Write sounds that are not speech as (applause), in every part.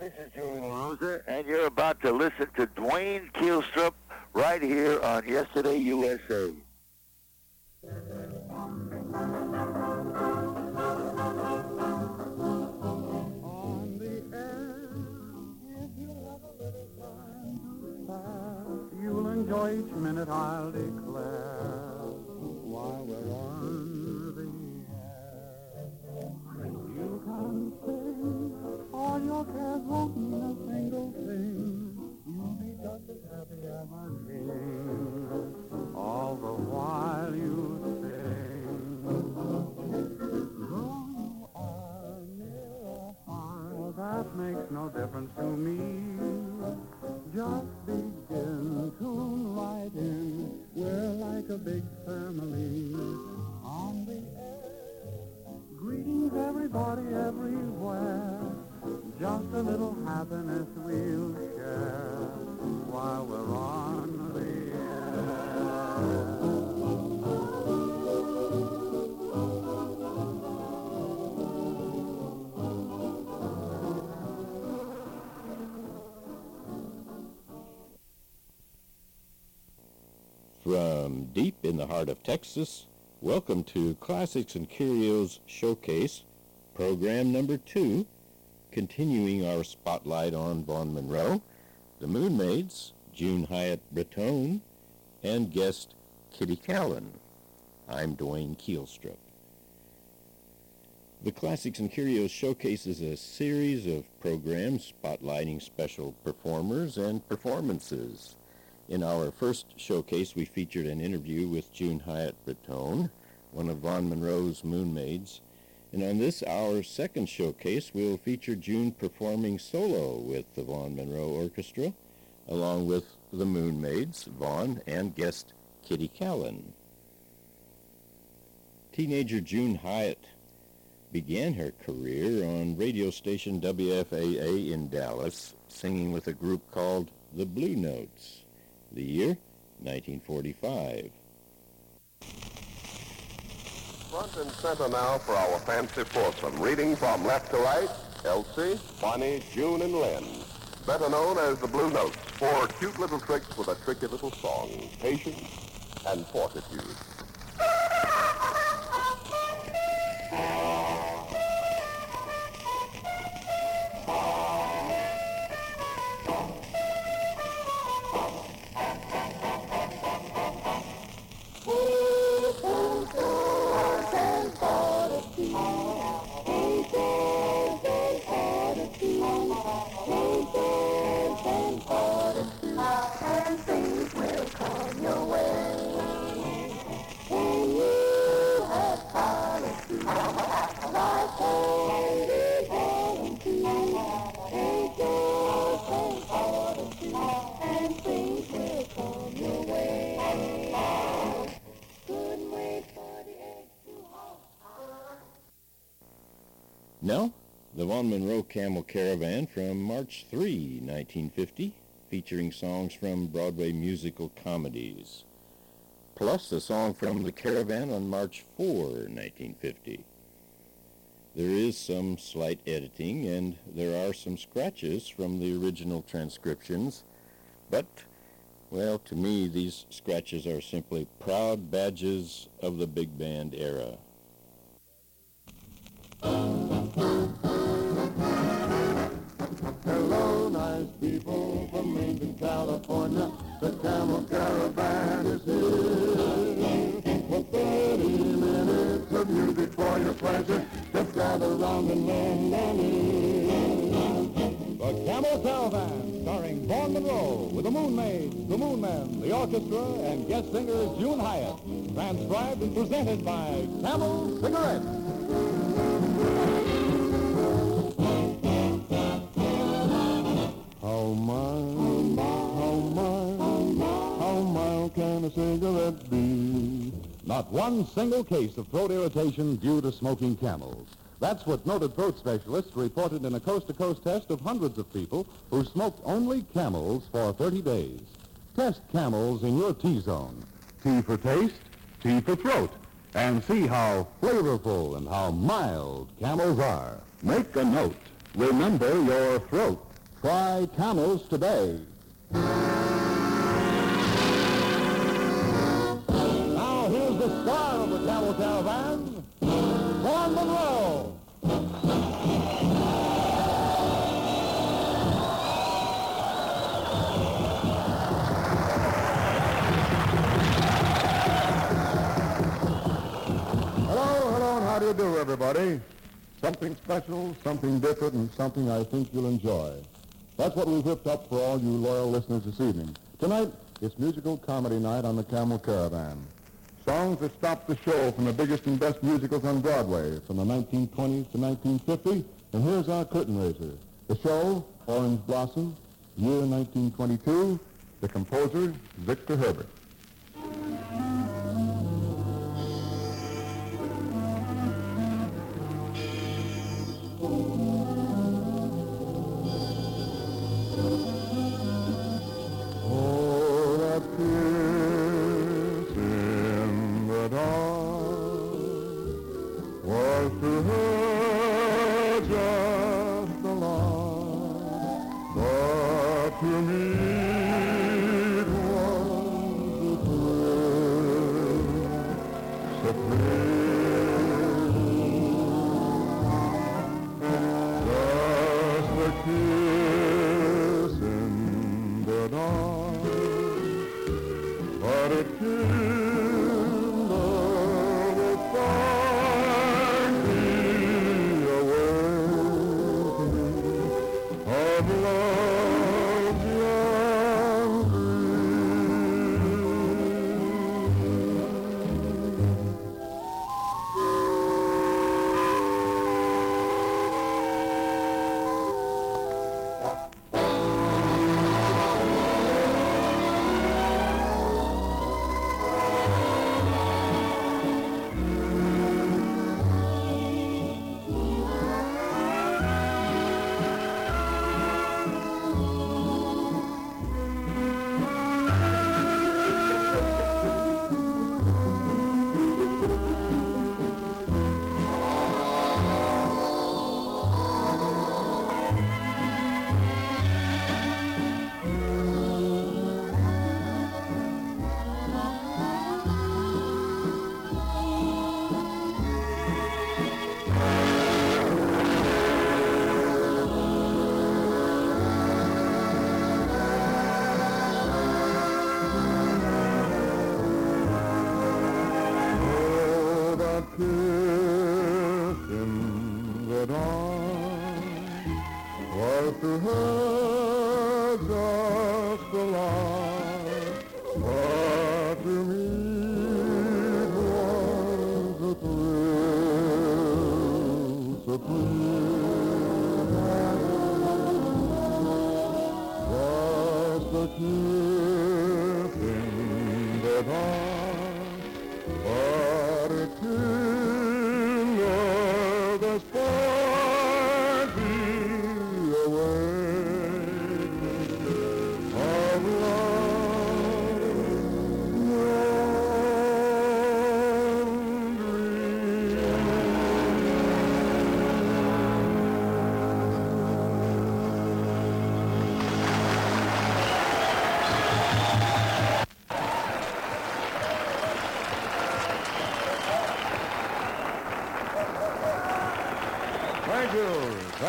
this is Julius La Rosa, and you're about to listen to Duane Keilstrup right here on Yesterday USA. On the air, if you have a little time you'll enjoy each minute, I'll declare, makes no difference to me. Just Texas, welcome to Classics and Curios Showcase, program number two, continuing our spotlight on Vaughn Monroe, the Moonmaids, June Hyatt Breton, and guest Kitty Kallen. I'm Duane Keilstrup. The Classics and Curios Showcase is a series of programs spotlighting special performers and performances. In our first showcase, we featured an interview with June Hyatt Breton, one of Vaughn Monroe's Moonmaids. And on this, our second showcase, we'll feature June performing solo with the Vaughn Monroe Orchestra, along with the Moonmaids, Vaughn, and guest Kitty Kallen. Teenager June Hyatt began her career on radio station WFAA in Dallas, singing with a group called the Blue Notes. The year, 1945. Front and center now for our fancy foursome. Reading from left to right, Elsie, Bonnie, June, and Lynn. Better known as the Blue Notes. Four cute little tricks with a tricky little song. Patience and fortitude. (laughs) Camel Caravan from March 3, 1950, featuring songs from Broadway musical comedies, plus a song from the Caravan on March 4, 1950. There is some slight editing and there are some scratches from the original transcriptions, but, well, to me, these scratches are simply proud badges of the big band era. Hello, nice people from Maine to California. The Camel Caravan is here. For 30 minutes of music for your pleasure. Just gather round and learn and The Camel Caravan, starring Vaughn Monroe, with the Moonmaids, the Moonmen, the orchestra, and guest singer June Hyatt. Transcribed and presented by Camel Cigarettes. How mild, how mild, how mild can a cigarette be? Not one single case of throat irritation due to smoking camels. That's what noted throat specialists reported in a coast-to-coast test of hundreds of people who smoked only camels for 30 days. Test camels in your T-zone. T for taste, T for throat. And see how flavorful and how mild camels are. Make a note. Remember your throat. Try camels today. Now here's the star of the Camel Caravan, Vaughn Monroe. Hello, hello, how do you do, everybody? Something special, something different, and something I think you'll enjoy. That's what we've whipped up for all you loyal listeners this evening. Tonight, it's musical comedy night on the Camel Caravan. Songs that stopped the show from the biggest and best musicals on Broadway from the 1920s to 1950. And here's our curtain raiser. The show, Orange Blossom, year 1922. The composer, Victor Herbert.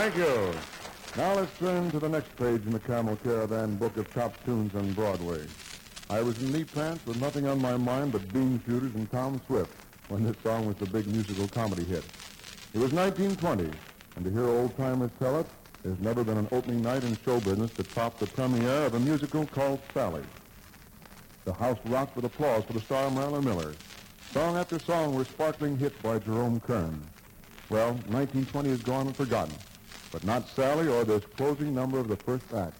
Thank you. Now let's turn to the next page in the Camel Caravan book of top tunes on Broadway. I was in knee pants with nothing on my mind but bean shooters and Tom Swift when this song was the big musical comedy hit. It was 1920, and to hear old-timers tell it, there's never been an opening night in show business that topped the premiere of a musical called Sally. The house rocked with applause for the star Marilyn Miller. Song after song were sparkling hits by Jerome Kern. Well, 1920 is gone and forgotten, but not Sally or this closing number of the first act.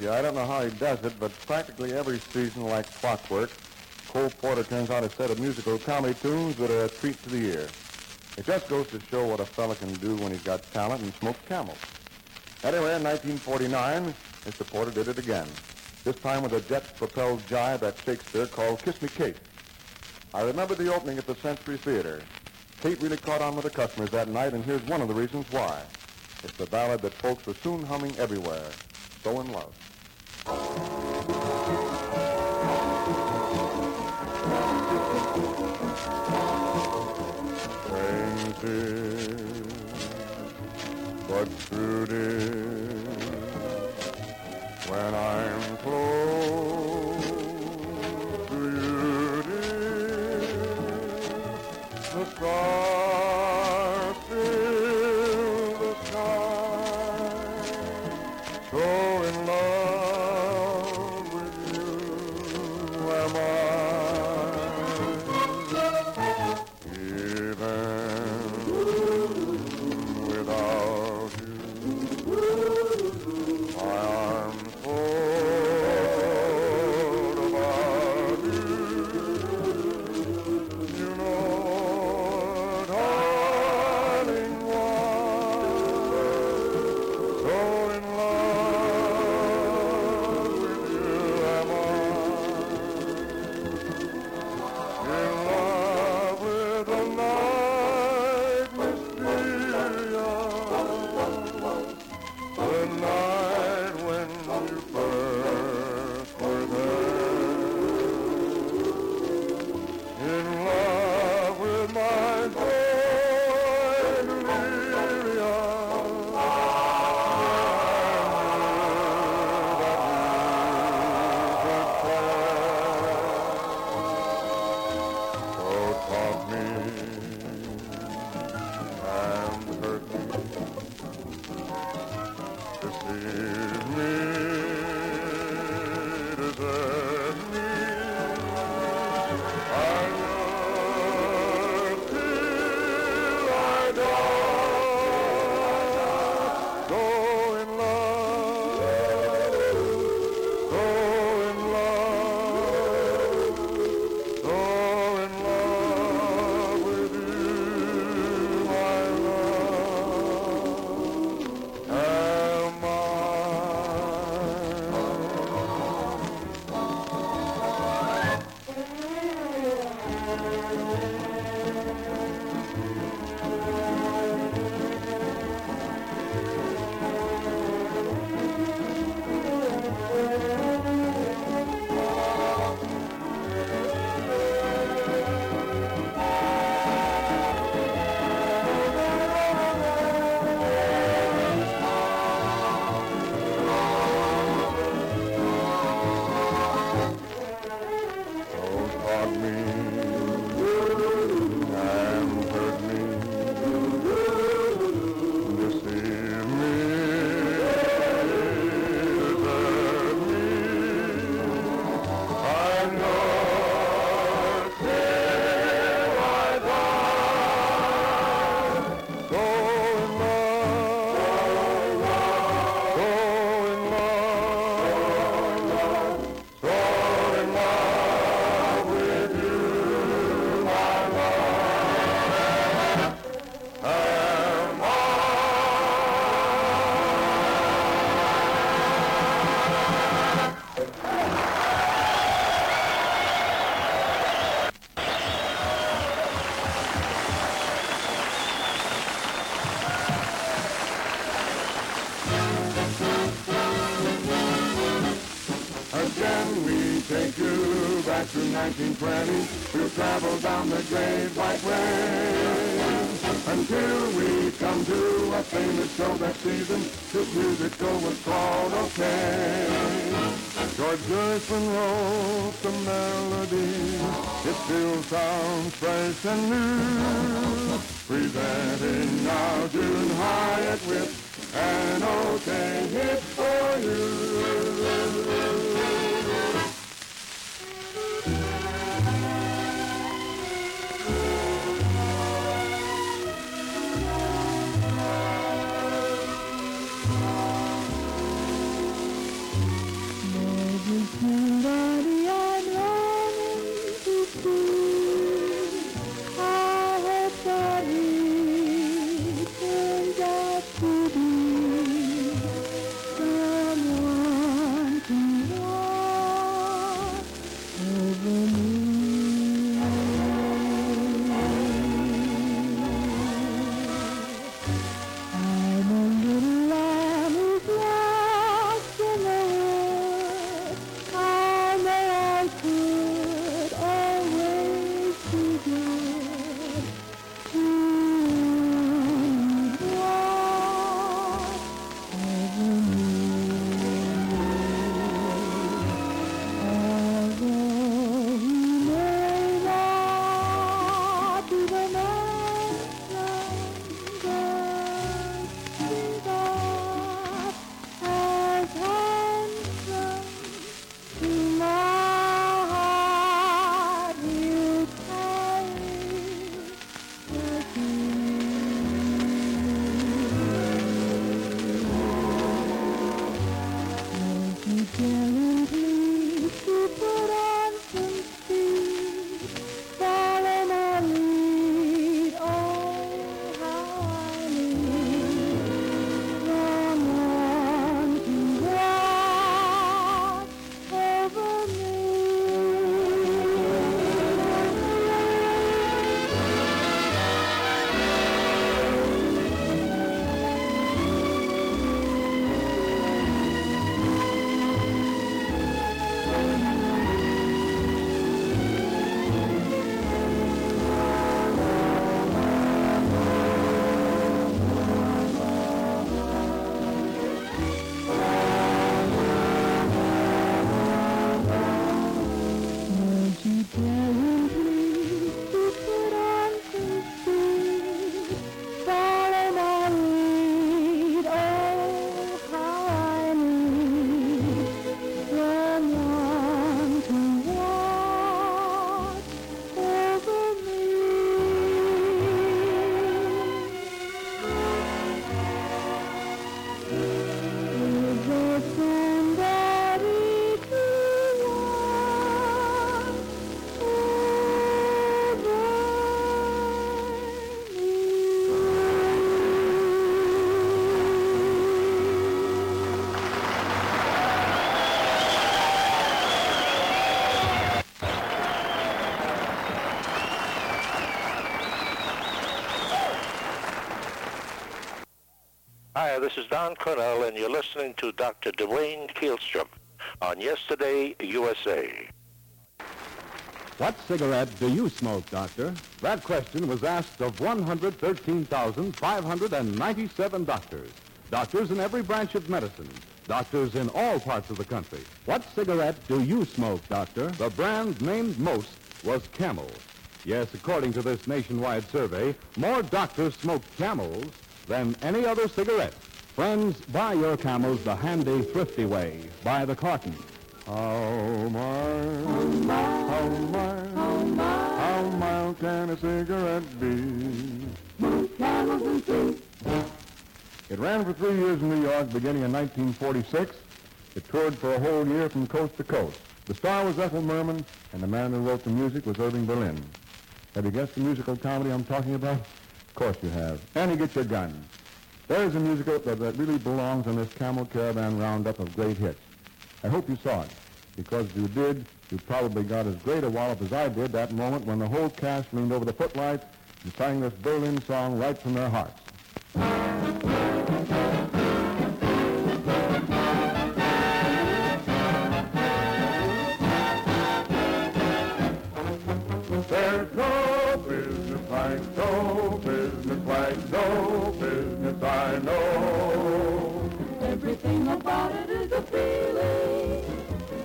You. I don't know how he does it, but practically every season, like clockwork, Cole Porter turns out a set of musical comedy tunes that are a treat to the ear. It just goes to show what a fella can do when he's got talent and smokes camels. Anyway, in 1949, Mr. Porter did it again. This time with a jet-propelled jive at Shakespeare called Kiss Me Kate. I remember the opening at the Century Theater. Kate really caught on with the customers that night, and here's one of the reasons why. It's the ballad that folks were soon humming everywhere, So in Love. Painted, but true fresh and this is Don Cornell, and you're listening to Dr. Duane Keilstrup on Yesterday USA. What cigarette do you smoke, Doctor? That question was asked of 113,597 doctors. Doctors in every branch of medicine. Doctors in all parts of the country. What cigarette do you smoke, Doctor? The brand named most was Camel. Yes, according to this nationwide survey, more doctors smoke Camels than any other cigarette. Friends, buy your Camels the handy, thrifty way. Buy the. How mild, how mild, how mild can a cigarette be? Camels and fruit. It ran for three years in New York, beginning in 1946. It toured for a whole year from coast to coast. The star was Ethel Merman, and the man who wrote the music was Irving Berlin. Have you guessed the musical comedy I'm talking about? Of course you have. Annie, get your gun. There is a musical that, that really belongs on this Camel Caravan roundup of great hits. I hope you saw it, because if you did, you probably got as great a wallop as I did that moment when the whole cast leaned over the footlights and sang this Berlin song right from their hearts. Feeling.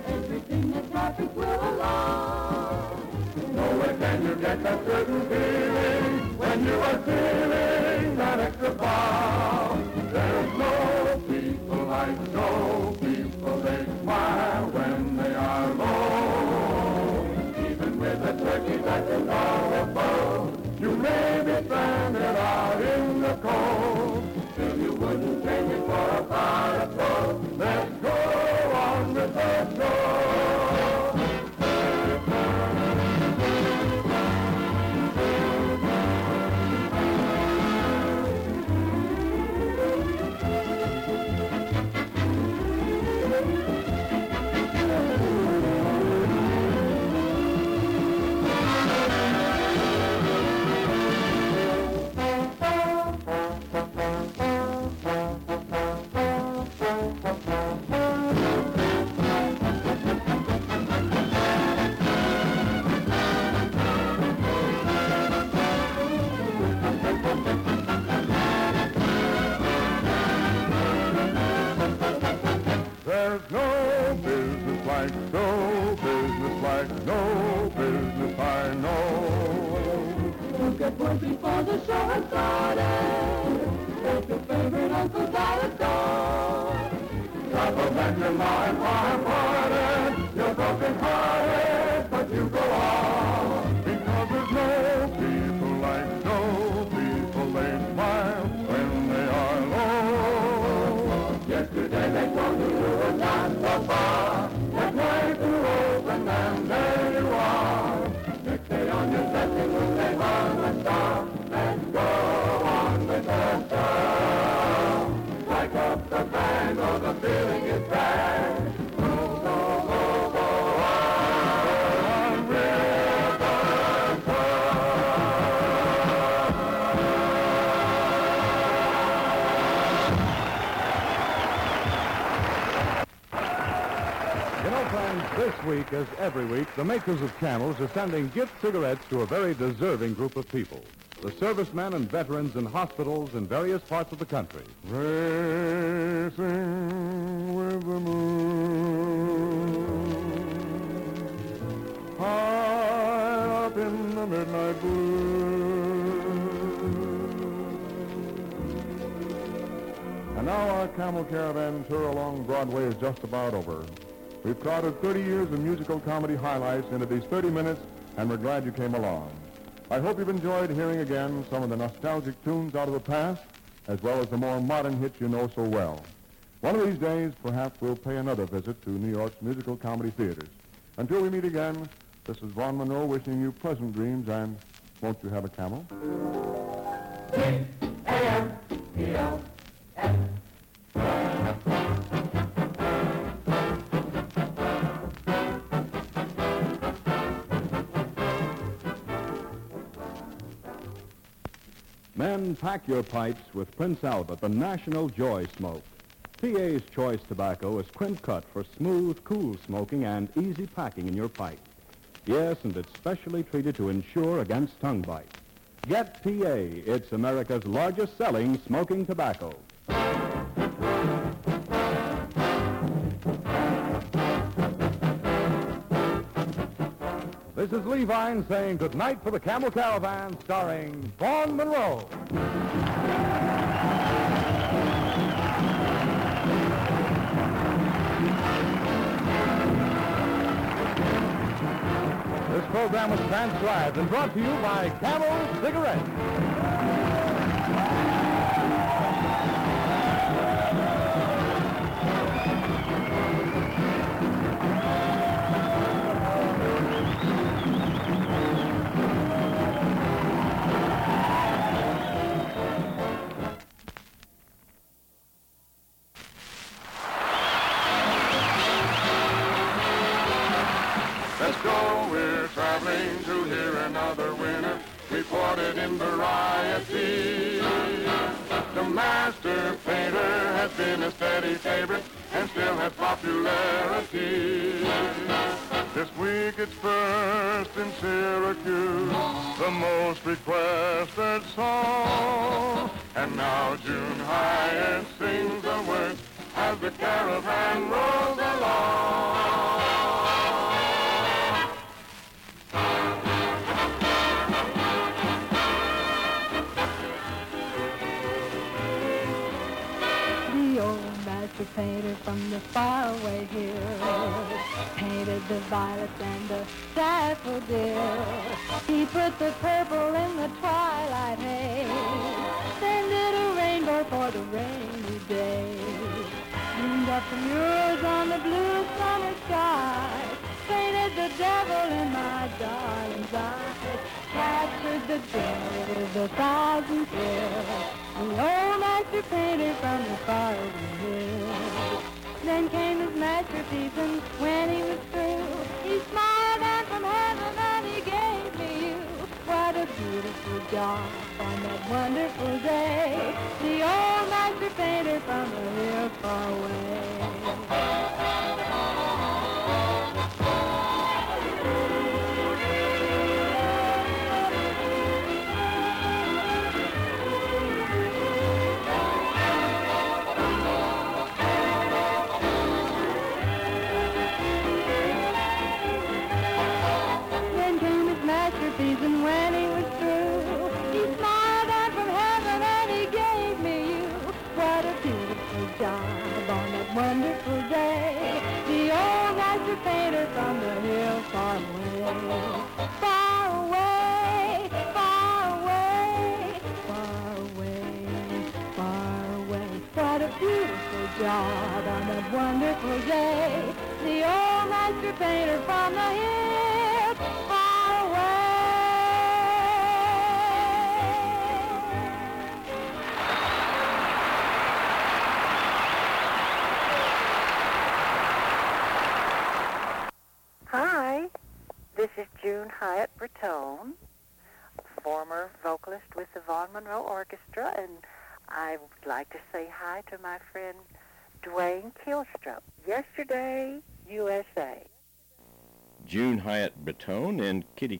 Everything that traffic will allow. Nowhere can you get that certain feeling when you are feeling that extra bow. There's no people like no people. They smile when they are low. Even with a turkey that you call a foe, you may be stranded out in the cold. Still you wouldn't trade it for a pot of gold. There's no business like no business like no business I know. Look at one before the show has started. Take your favorite uncles out of door. That your mind wide parted. You're broken hearted, on your dressing room they hung a star. Let's go as every week, the makers of Camels are sending gift cigarettes to a very deserving group of people. The servicemen and veterans in hospitals in various parts of the country. Racing with the moon. High up in the midnight blue. And now our camel caravan tour along Broadway is just about over. We've crowded 30 years of musical comedy highlights into these 30 minutes, and we're glad you came along. I hope you've enjoyed hearing again some of the nostalgic tunes out of the past, as well as the more modern hits you know so well. One of these days, perhaps we'll pay another visit to New York's musical comedy theaters. Until we meet again, this is Vaughn Monroe wishing you pleasant dreams, and won't you have a camel? Pack your pipes with Prince Albert, the national joy smoke. PA's choice tobacco is crimp cut for smooth, cool smoking and easy packing in your pipe. Yes, and it's specially treated to ensure against tongue bite. Get PA. It's America's largest selling smoking tobacco. Is Levine saying good night for the Camel Caravan, starring Vaughn Monroe. This program was transcribed and brought to you by Camel Cigarettes.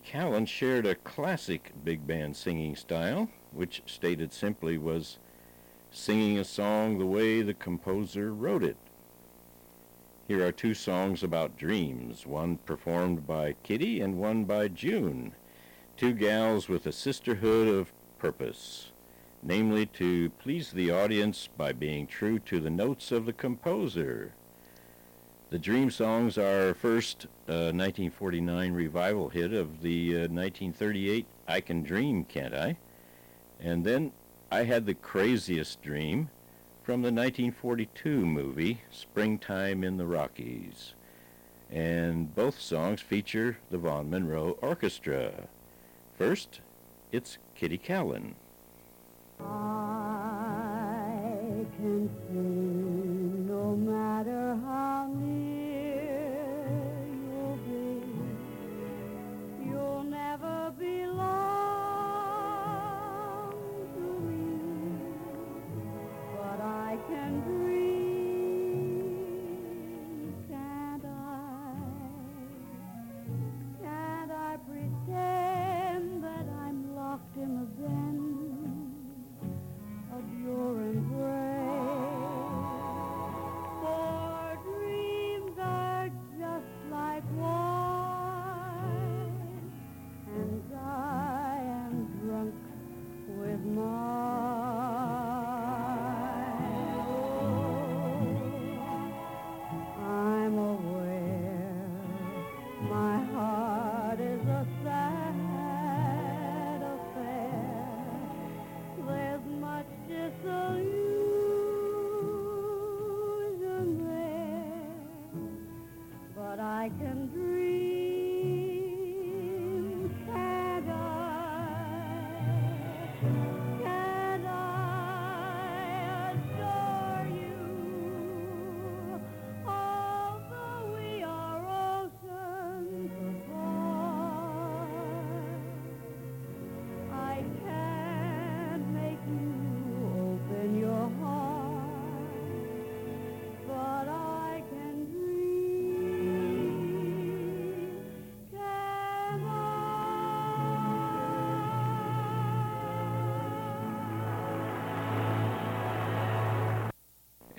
Kallen shared a classic big band singing style, which stated simply was singing a song the way the composer wrote it. Here are two songs about dreams, one performed by Kitty and one by June, two gals with a sisterhood of purpose, namely to please the audience by being true to the notes of the composer. The Dream Songs are first uh, 1949 revival hit of the uh, 1938 I Can Dream, Can't I? And then I Had the Craziest Dream from the 1942 movie Springtime in the Rockies. And both songs feature the Vaughn Monroe Orchestra. First, it's Kitty Kallen. I can no matter how near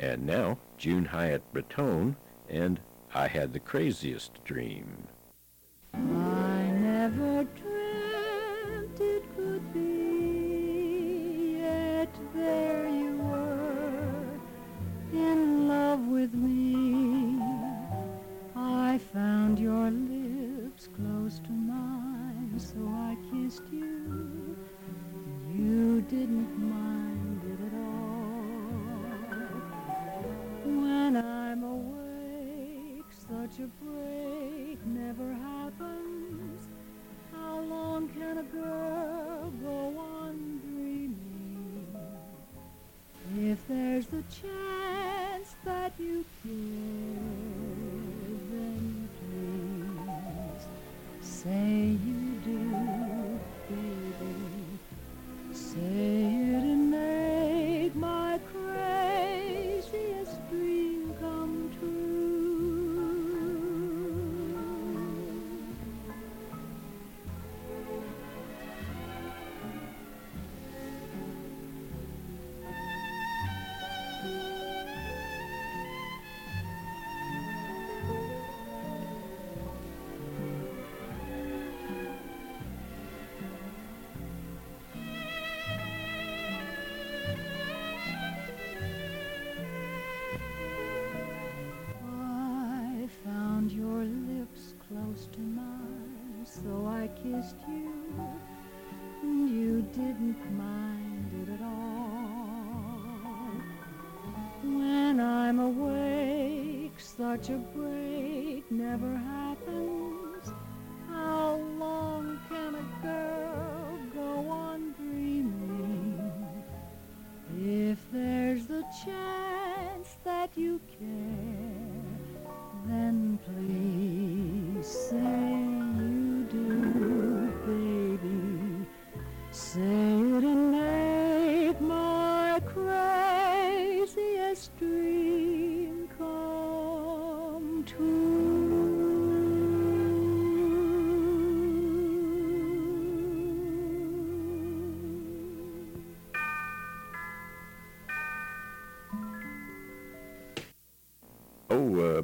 And now, June Hyatt Breton and I Had the Craziest Dream. Chance that you care,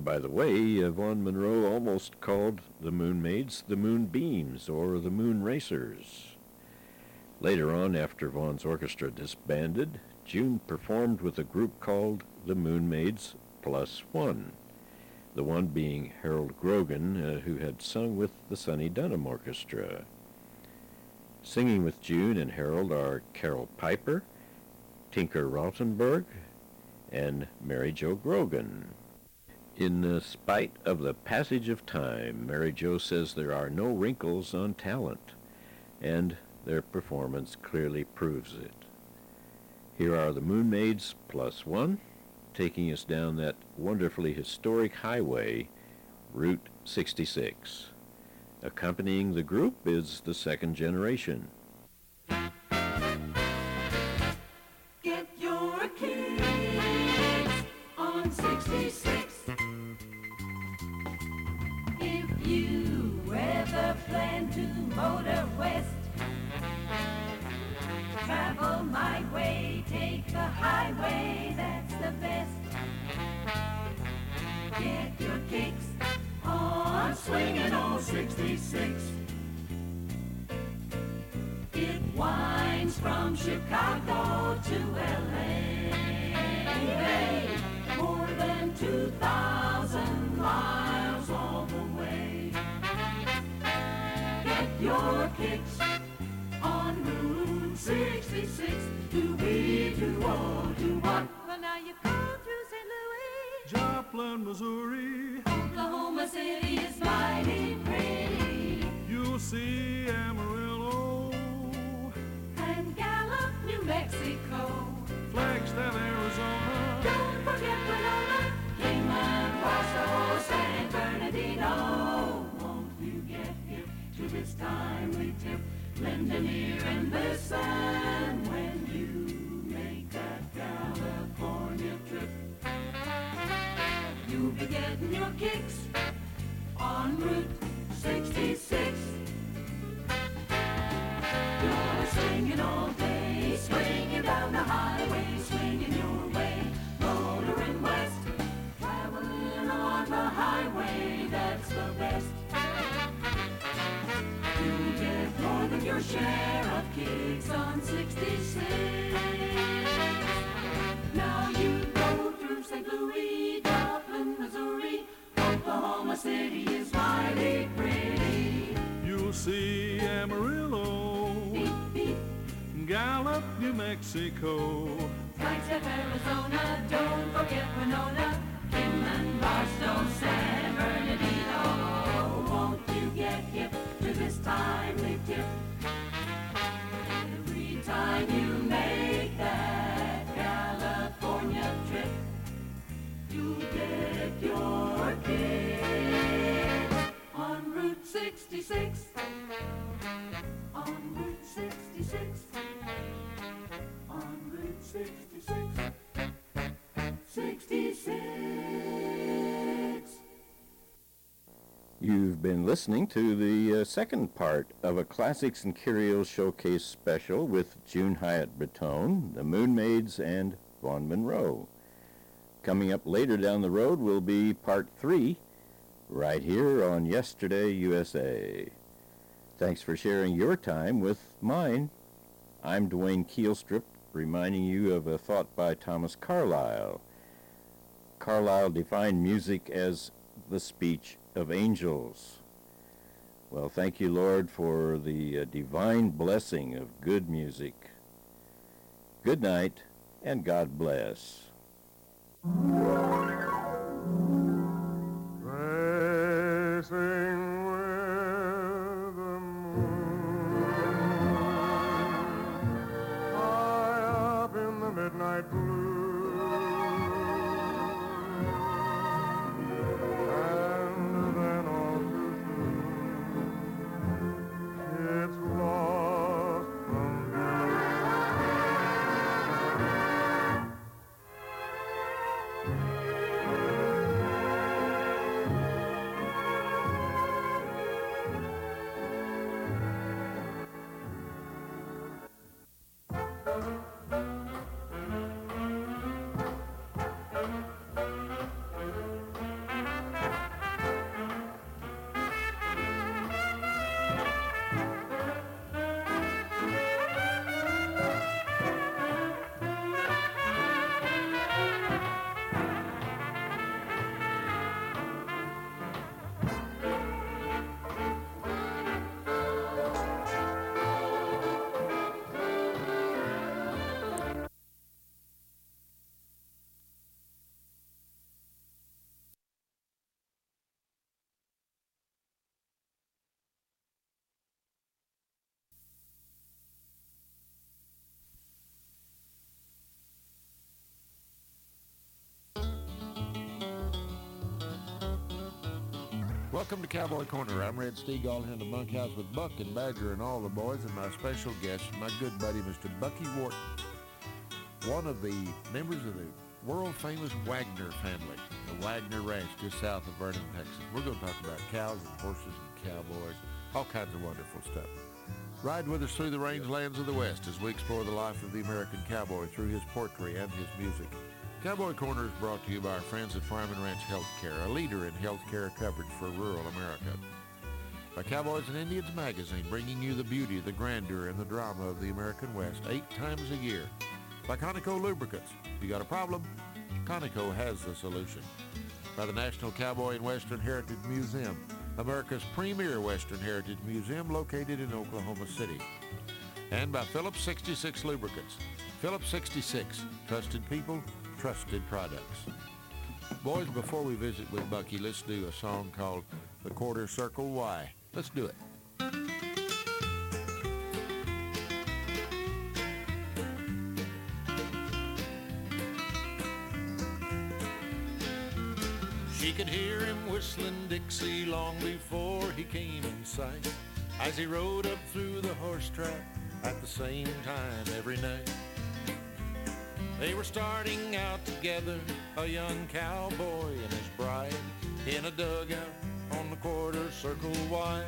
by the way, Vaughn Monroe almost called the Moon Moonmaids the Moonbeams or the Moon Racers. Later on, after Vaughn's orchestra disbanded, June performed with a group called the Moon Moonmaids Plus One, the one being Harold Grogan, uh, who had sung with the Sonny Dunham Orchestra. Singing with June and Harold are Carol Piper, Tinker Rautenberg, and Mary Jo Grogan. In spite of the passage of time, Mary Jo says there are no wrinkles on talent, and their performance clearly proves it. Here are the Moonmaids plus one, taking us down that wonderfully historic highway, Route 66. Accompanying the group is the second generation. Mexico. Flagstaff, Arizona, Been listening to the uh, second part of a Classics and Curios Showcase special with June Hyatt Breton, the Moon Maids, and Vaughn Monroe. Coming up later down the road will be part three, right here on Yesterday USA. Thanks for sharing your time with mine. I'm Duane Keilstrup, reminding you of a thought by Thomas Carlyle. Carlyle defined music as the speech of angels. Well, thank you, Lord, for the uh, divine blessing of good music. Good night, and God bless. Welcome to Cowboy Corner. I'm Red Steagall in the bunkhouse with Buck and Badger and all the boys and my special guest, my good buddy, Mr. Bucky Wharton, one of the members of the world-famous Waggoner family, the Waggoner Ranch just south of Vernon, Texas. We're going to talk about cows and horses and cowboys, all kinds of wonderful stuff. Ride with us through the rangelands of the West as we explore the life of the American cowboy through his poetry and his music. Cowboy Corner is brought to you by our friends at Farm and Ranch Healthcare, a leader in healthcare coverage for rural America. By Cowboys and Indians magazine, bringing you the beauty, the grandeur, and the drama of the American West eight times a year. By Conoco Lubricants. You got a problem? Conoco has the solution. By the National Cowboy and Western Heritage Museum, America's premier Western Heritage Museum located in Oklahoma City. And by Phillips 66 Lubricants. Phillips 66, trusted people, trusted products. Boys, before we visit with Bucky, let's do a song called The Quarter Circle Y. Let's do it. She could hear him whistling Dixie long before he came in sight as he rode up through the horse track at the same time every night. They were starting out together, a young cowboy and his bride, in a dugout on the quarter circle wide.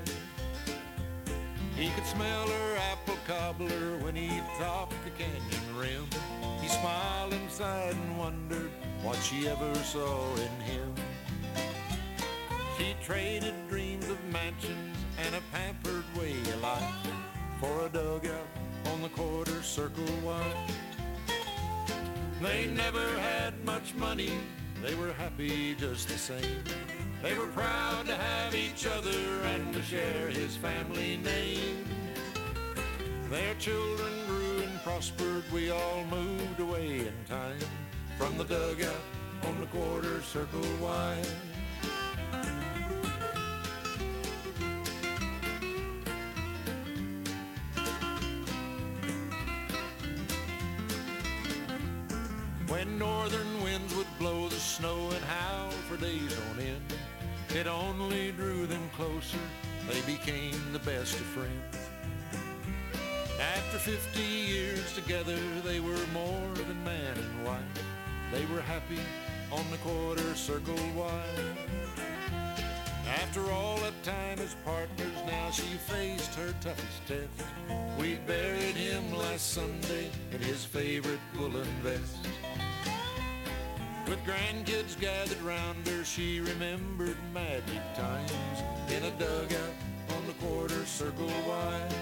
He could smell her apple cobbler when he topped the canyon rim. He smiled inside and wondered what she ever saw in him. She traded dreams of mansions and a pampered way of life for a dugout on the quarter circle Y. They never had much money, they were happy just the same. They were proud to have each other and to share his family name. Their children grew and prospered, we all moved away in time from the dugout on the quarter circle Y. When northern winds would blow the snow and howl for days on end, it only drew them closer, they became the best of friends. After 50 years together, they were more than man and wife. They were happy on the quarter circle wide. After all that time as partners, now she faced her toughest test. We buried him last Sunday in his favorite woolen vest. With grandkids gathered round her, she remembered magic times in a dugout on the quarter circle wide.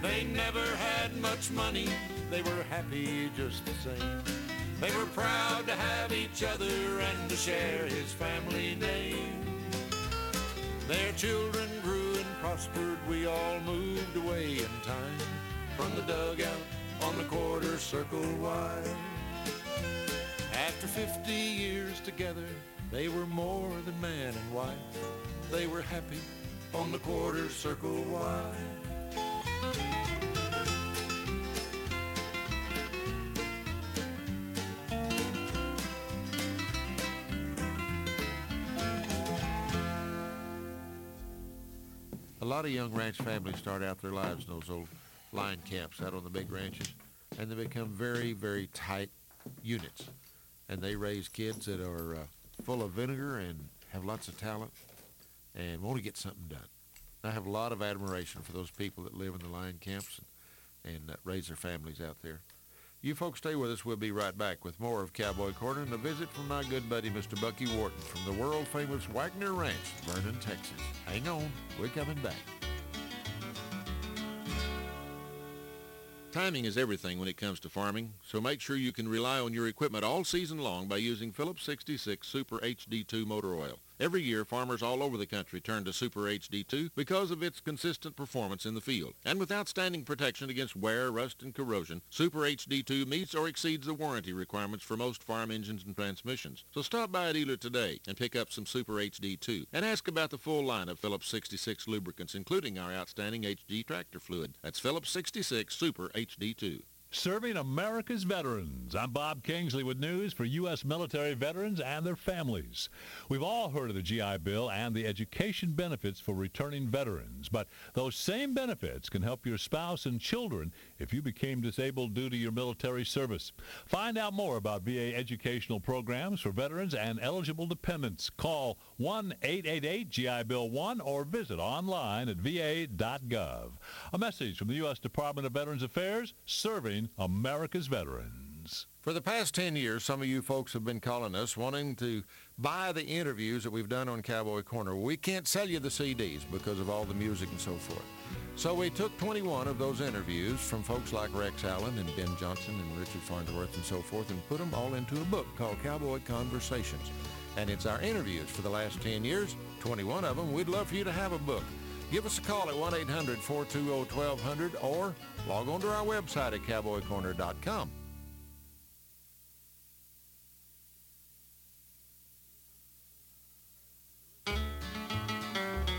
They never had much money, they were happy just the same. They were proud to have each other and to share his family name. Their children grew and prospered, we all moved away in time from the dugout on the quarter circle Y. After 50 years together, they were more than man and wife. They were happy on the quarter circle wide. A lot of young ranch families start out their lives in those old line camps out on the big ranches, and they become very, very tight units. And they raise kids that are uh, full of vinegar and have lots of talent and want to get something done. I have a lot of admiration for those people that live in the line camps and, and uh, raise their families out there. You folks stay with us. We'll be right back with more of Cowboy Corner and a visit from my good buddy, Mr. Bucky Wharton from the world-famous Waggoner Ranch, Vernon, Texas. Hang on. We're coming back. Timing is everything when it comes to farming, so make sure you can rely on your equipment all season long by using Phillips 66 Super HD2 motor oil. Every year, farmers all over the country turn to Super HD2 because of its consistent performance in the field. And with outstanding protection against wear, rust, and corrosion, Super HD2 meets or exceeds the warranty requirements for most farm engines and transmissions. So stop by a dealer today and pick up some Super HD2 and ask about the full line of Phillips 66 lubricants, including our outstanding HD tractor fluid. That's Phillips 66 Super HD2. Serving America's veterans. I'm Bob Kingsley with news for U.S. military veterans and their families. We've all heard of the GI Bill and the education benefits for returning veterans, but those same benefits can help your spouse and children if you became disabled due to your military service. Find out more about VA educational programs for veterans and eligible dependents. Call 1-888-GI-BILL-1 or visit online at va.gov. A message from the U.S. Department of Veterans Affairs serving America's veterans. For the past 10 years, some of you folks have been calling us wanting to buy the interviews that we've done on Cowboy Corner. We can't sell you the CDs because of all the music and so forth. So we took 21 of those interviews from folks like Rex Allen and Ben Johnson and Richard Farnsworth and so forth and put them all into a book called Cowboy Conversations. And it's our interviews for the last 10 years, 21 of them. We'd love for you to have a book. Give us a call at 1-800-420-1200 or log on to our website at cowboycorner.com.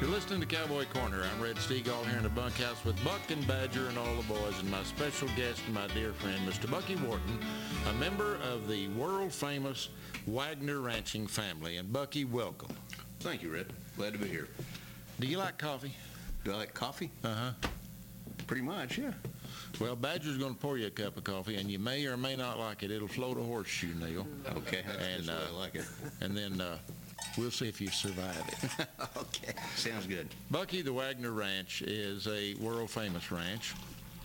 You're listening to Cowboy Corner. I'm Red Steagall here in the bunkhouse with Buck and Badger and all the boys and my special guest and my dear friend, Mr. Bucky Wharton, a member of the world-famous Waggoner ranching family. And Bucky, welcome. Thank you, Red. Glad to be here. Do you like coffee? Do I like coffee? Uh-huh. Pretty much, yeah. Well, Badger's going to pour you a cup of coffee, and you may or may not like it. It'll float a horseshoe, Neil. Okay, that's and, just the I like it. And then uh, we'll see if you survive it. (laughs) okay, sounds good. Bucky the Waggoner Ranch is a world-famous ranch,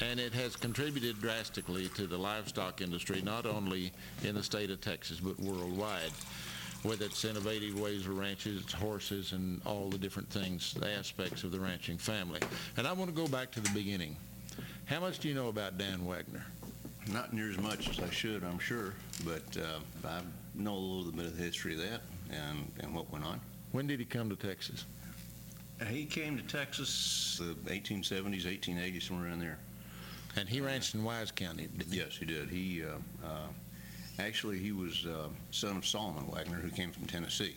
and it has contributed drastically to the livestock industry, not only in the state of Texas, but worldwide, with its innovative ways of ranches, its horses, and all the different things, the aspects of the ranching family. And I want to go back to the beginning. How much do you know about Dan Waggoner? Not near as much as I should, I'm sure, but uh, I know a little bit of the history of that and, and what went on. When did he come to Texas? He came to Texas the 1870s, 1880s, somewhere around there. And he ranched in Wise County, didn't he? Yes, he did. He uh, uh, actually he was uh, son of Solomon Waggoner, who came from Tennessee,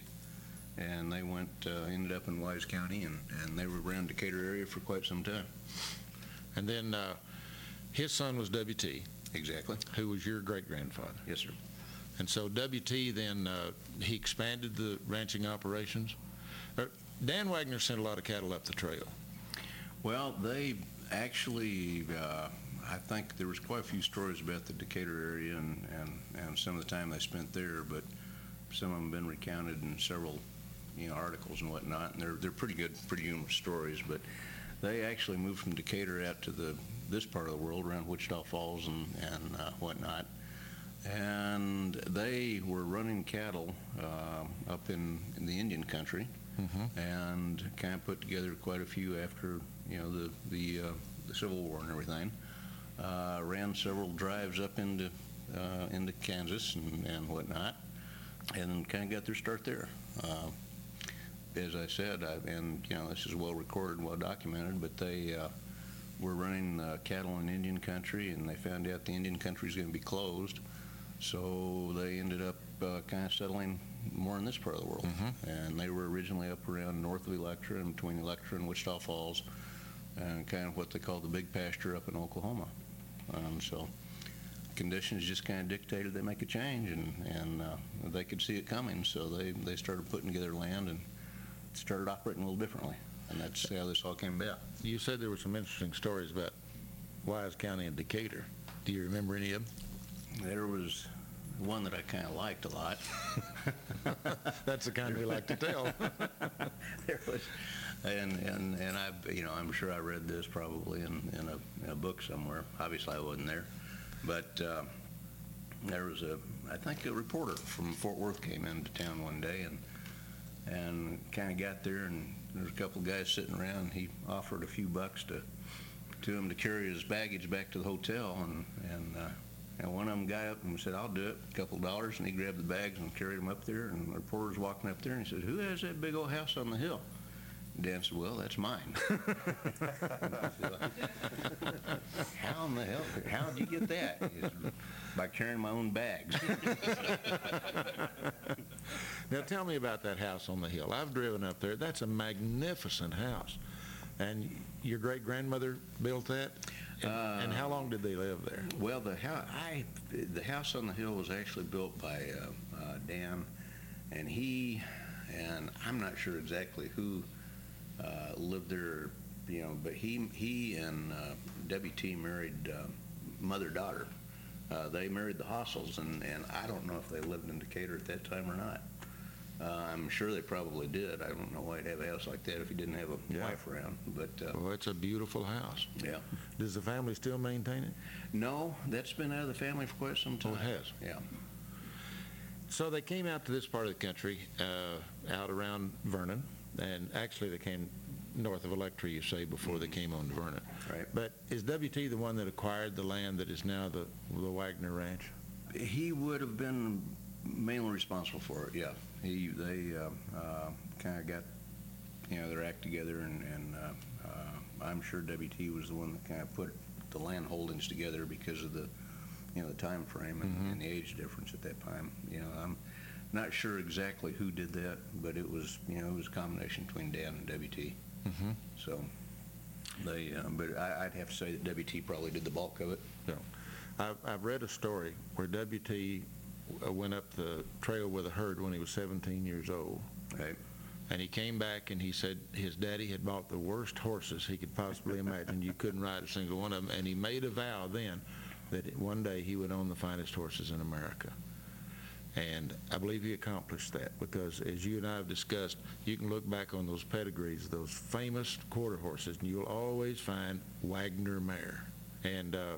and they went uh, ended up in Wise County, and, and they were around Decatur area for quite some time. And then uh, his son was W.T., Exactly. who was your great-grandfather. Yes, sir. And so W.T. then, uh, he expanded the ranching operations. Uh, Dan Waggoner sent a lot of cattle up the trail. Well, they actually, uh, I think there was quite a few stories about the Decatur area and, and, and some of the time they spent there, but some of them have been recounted in several, you know, articles and whatnot, and they're, they're pretty good, pretty humorous stories, but they actually moved from Decatur out to the, this part of the world around Wichita Falls and, and uh, whatnot. And they were running cattle uh, up in, in the Indian country and kind of put together quite a few after, you know, the, the, uh, the Civil War and everything. Uh, ran several drives up into, uh, into Kansas and, and whatnot, and kind of got their start there. Uh, as I said, I, and, you know, this is well recorded, well documented, but they uh, were running uh, cattle in Indian country, and they found out the Indian country is going to be closed. So they ended up uh, kind of settling more in this part of the world. And they were originally up around north of Electra and between Electra and Wichita Falls, and kind of what they call the big pasture up in Oklahoma. Um, so conditions just kind of dictated they make a change, and, and uh, they could see it coming. So they, they started putting together land and started operating a little differently. And that's how this all came about. You said there were some interesting stories about Wise County and Decatur. Do you remember any of them? There was one that I kind of liked a lot. (laughs) That's the kind we like to tell. (laughs) there was, and and and I, you know, I'm sure I read this probably in in a, in a book somewhere. Obviously, I wasn't there, but uh, there was a, I think a reporter from Fort Worth came into town one day and and kind of got there, and there was a couple of guys sitting around. He offered a few bucks to to him to carry his baggage back to the hotel, and and. Uh, and one of them got up and said, I'll do it, a couple of dollars, and he grabbed the bags and carried them up there, and the reporter's walking up there, and he said, who has that big old house on the hill? Dan said, well, that's mine. (laughs) how in the hell, how did you get that? He said, By carrying my own bags. (laughs) Now tell me about that house on the hill. I've driven up there. That's a magnificent house. And your great grandmother built that? And, and how long did they live there? Well, the house, I, the house on the hill was actually built by uh, uh, Dan, and he, and I'm not sure exactly who uh, lived there, you know, but he, he and uh, WT married uh, mother-daughter. Uh, they married the Halsells, and, and I don't know if they lived in Decatur at that time or not. Uh, I'm sure they probably did. I don't know why he'd have a house like that if he didn't have a Yeah. wife around, but, uh, Well, it's a beautiful house. yeah. Does the family still maintain it? No, that's been out of the family for quite some Oh, time. it has? Yeah. So they came out to this part of the country, uh, out around Vernon, and actually they came north of Electra, you say, before they came on to Vernon. Right. But is WT the one that acquired the land that is now the, the Waggoner Ranch? He would have been mainly responsible for it, yeah. He, they uh, uh, kind of got, you know, their act together, and, and uh, uh, I'm sure WT was the one that kind of put the land holdings together because of the, you know, the time frame and, Mhm. and the age difference at that time. You know, I'm not sure exactly who did that, but it was, you know, it was a combination between Dan and WT. Mm-hmm. So they, uh, but I, I'd have to say that WT probably did the bulk of it. I've, I've read a story where WT uh, went up the trail with a herd when he was 17 years old. Right. And he came back and he said his daddy had bought the worst horses he could possibly (laughs) imagine. You couldn't ride a single one of them. And he made a vow then that one day he would own the finest horses in America. And I believe he accomplished that because, as you and I have discussed, you can look back on those pedigrees, those famous quarter horses, and you'll always find Waggoner mare. And uh,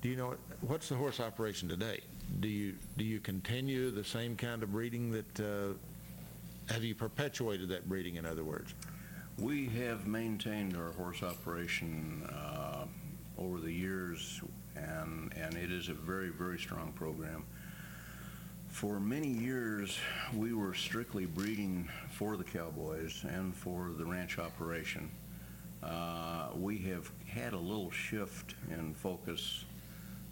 do you know what's the horse operation today? Do you do you continue the same kind of breeding that? Uh, have you perpetuated that breeding? In other words, We have maintained our horse operation uh, over the years, and, and it is a very, very strong program. For many years, we were strictly breeding for the cowboys and for the ranch operation. Uh, we have had a little shift in focus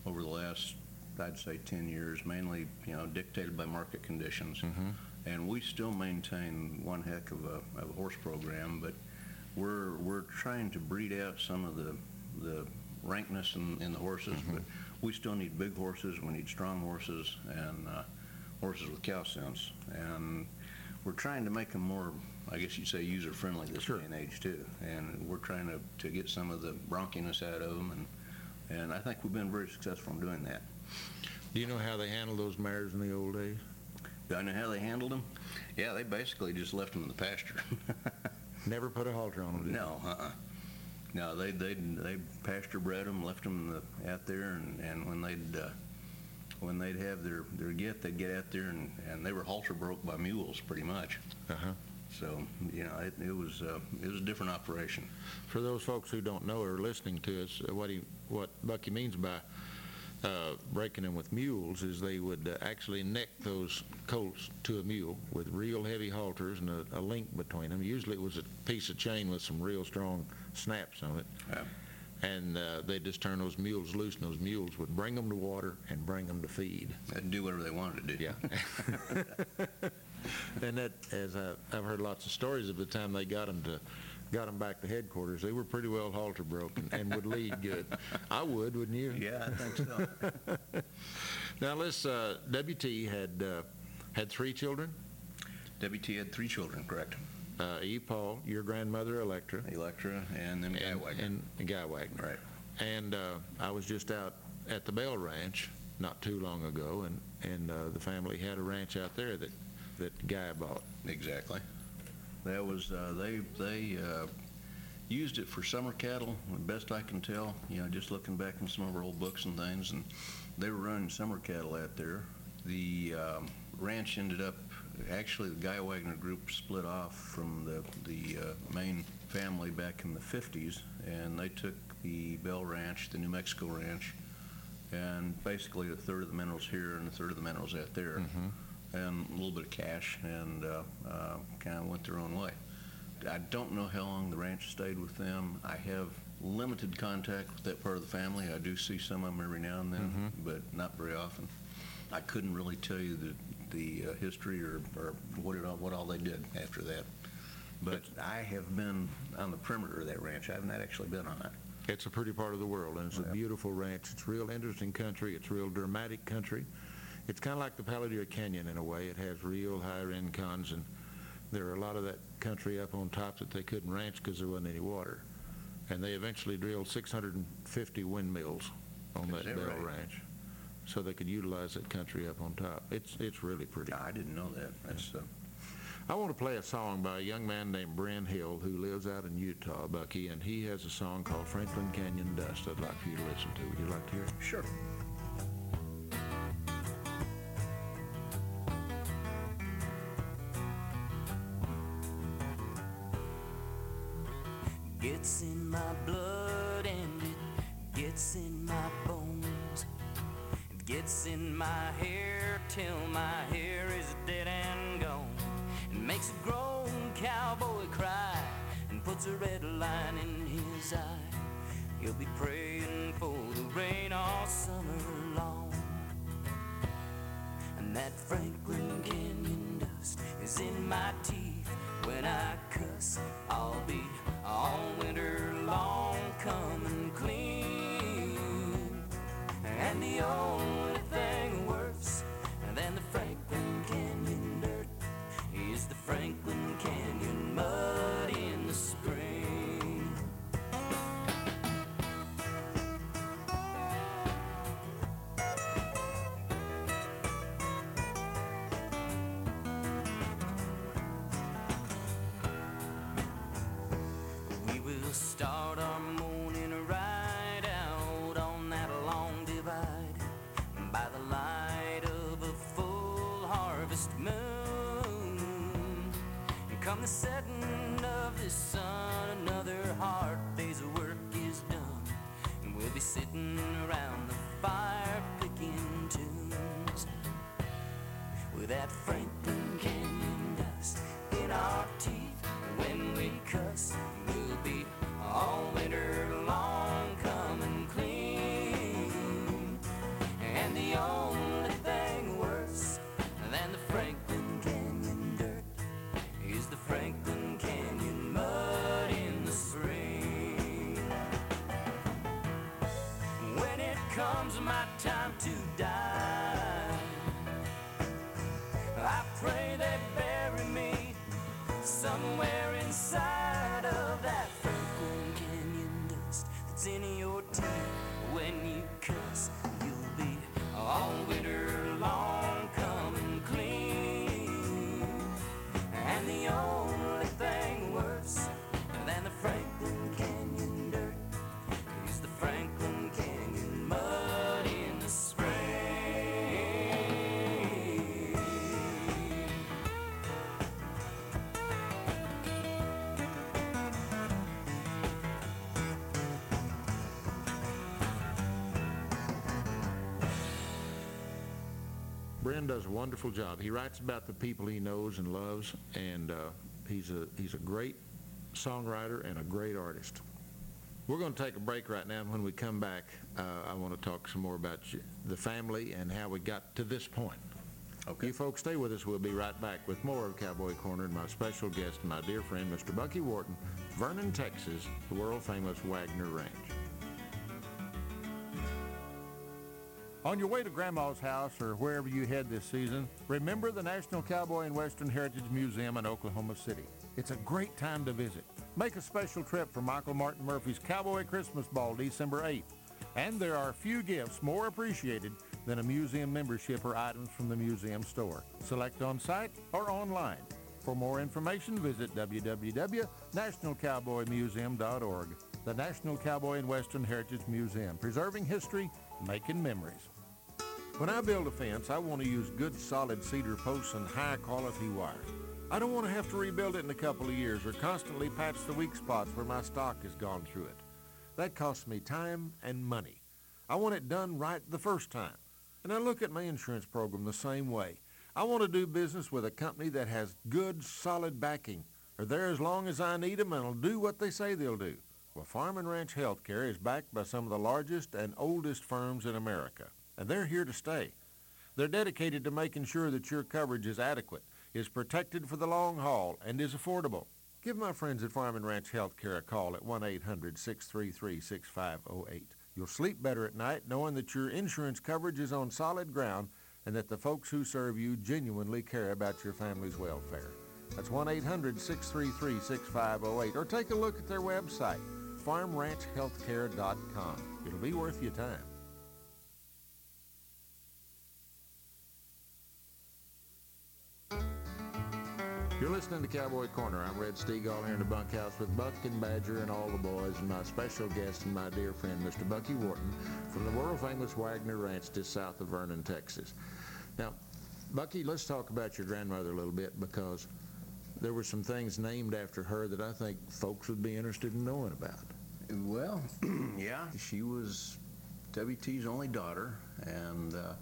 over the last, I'd say, 10 years, mainly, you know, dictated by market conditions. And we still maintain one heck of a, of a horse program, but we're, we're trying to breed out some of the, the rankness in, in the horses, but we still need big horses, we need strong horses, and uh, horses with cow sense. And we're trying to make them more, I guess you'd say, user-friendly this day and age, too. And we're trying to, to get some of the bronkiness out of them, and, and I think we've been very successful in doing that. Do you know how they handled those mares in the old days? Do I know how they handled them? Yeah, they basically just left them in the pasture. (laughs) Never put a halter on them, did No, uh-uh. No, they, they, they pasture bred them, left them out there, and, and when they'd, uh, when they'd have their, their get, they'd get out there and, and they were halter broke by mules, pretty much. Uh-huh. So, you know, it, it was, uh, it was a different operation. For those folks who don't know or are listening to us, uh, what he, what Bucky means by uh, breaking them with mules is they would uh, actually neck those colts to a mule with real heavy halters and a, a link between them. Usually it was a piece of chain with some real strong snaps on it. And uh, they'd just turn those mules loose, and those mules would bring them to water and bring them to feed. They'd do whatever they wanted to do. Yeah. (laughs) and that, as I, I've heard lots of stories of the time they got them to got them back to headquarters, they were pretty well halter broken and would lead good. I would, wouldn't you? Yeah, I think so. (laughs) now let's. Uh, WT had uh, had three children. WT had three children, correct? Uh, Eve Paul, your grandmother Electra. Electra, and then Guy and, Waggoner. And, and Guy Waggoner. Right. And uh, I was just out at the Bell Ranch not too long ago, and and uh, the family had a ranch out there that that Guy bought. Exactly. That was, uh, they, they uh, used it for summer cattle, the best I can tell, you know, just looking back in some of our old books and things, and they were running summer cattle out there. The um, ranch ended up, actually, the Guy Waggoner group split off from the, the uh, main family back in the 50s, and they took the Bell Ranch, the New Mexico Ranch, and basically a third of the minerals here and a third of the minerals out there and a little bit of cash, and uh, uh, kind of went their own way. I don't know how long the ranch stayed with them. I have limited contact with that part of the family. I do see some of them every now and then, but not very often. I couldn't really tell you the, the uh, history or, or what, it all, what all they did after that. But I have been on the perimeter of that ranch. I have not actually been on it. It's a pretty part of the world, and it's a beautiful ranch. It's real interesting country. It's real dramatic country. It's kind of like the Palo Canyon in a way. It has real high rincons, and there are a lot of that country up on top that they couldn't ranch because there wasn't any water. And they eventually drilled 650 windmills on Is that, that Bell right? Ranch, so they could utilize that country up on top. It's it's really pretty. I didn't know that. That's uh, I want to play a song by a young man named Brent Hill who lives out in Utah, Bucky, and he has a song called Franklin Canyon Dust I'd like for you to listen to. Would you like to hear it? Sure. gets in my blood my hair till my hair is dead and gone. It makes a grown cowboy cry and puts a red line in his eye. He'll be praying for the rain all summer long. And that Franklin Canyon dust is in my teeth when I cuss. I'll be all winter long coming clean. And the only Franklin Canyon mud the setting of the sun, another hard day's work is done. And we'll be sitting around the fire picking tunes with that Franklin die, I pray they bury me somewhere inside of that Franklin Canyon dust that's in your teeth. Does a wonderful job. He writes about the people he knows and loves, and uh, he's a he's a great songwriter and a great artist. We're going to take a break right now, and when we come back, uh, I want to talk some more about you, the family and how we got to this point. Okay. You folks stay with us. We'll be right back with more of Cowboy Corner and my special guest, my dear friend, Mr. Bucky Wharton, Vernon, Texas, the world-famous Waggoner Ranch. On your way to Grandma's house or wherever you head this season, remember the National Cowboy and Western Heritage Museum in Oklahoma City. It's a great time to visit. Make a special trip for Michael Martin Murphey's Cowboy Christmas Ball December 8th. And there are few gifts more appreciated than a museum membership or items from the museum store. Select on site or online. For more information, visit www.nationalcowboymuseum.org. The National Cowboy and Western Heritage Museum, preserving history, making memories. When I build a fence, I want to use good solid cedar posts and high quality wire. I don't want to have to rebuild it in a couple of years or constantly patch the weak spots where my stock has gone through it. That costs me time and money. I want it done right the first time. And I look at my insurance program the same way. I want to do business with a company that has good, solid backing. They're there as long as I need them and will do what they say they'll do. Well, Farm and Ranch Healthcare is backed by some of the largest and oldest firms in America, and they're here to stay. They're dedicated to making sure that your coverage is adequate, is protected for the long haul, and is affordable. Give my friends at Farm and Ranch Healthcare a call at 1-800-633-6508. You'll sleep better at night knowing that your insurance coverage is on solid ground and that the folks who serve you genuinely care about your family's welfare. That's 1-800-633-6508 or take a look at their website, farmranchhealthcare.com. It'll be worth your time. You're listening to Cowboy Corner. I'm Red Steagall here in the bunkhouse with Buck and Badger and all the boys and my special guest and my dear friend, Mr. Bucky Wharton from the world-famous Waggoner Ranch just south of Vernon, Texas. Now, Bucky, let's talk about your grandmother a little bit because there were some things named after her that I think folks would be interested in knowing about. Well, (clears throat) yeah, she was WT's only daughter, and uh,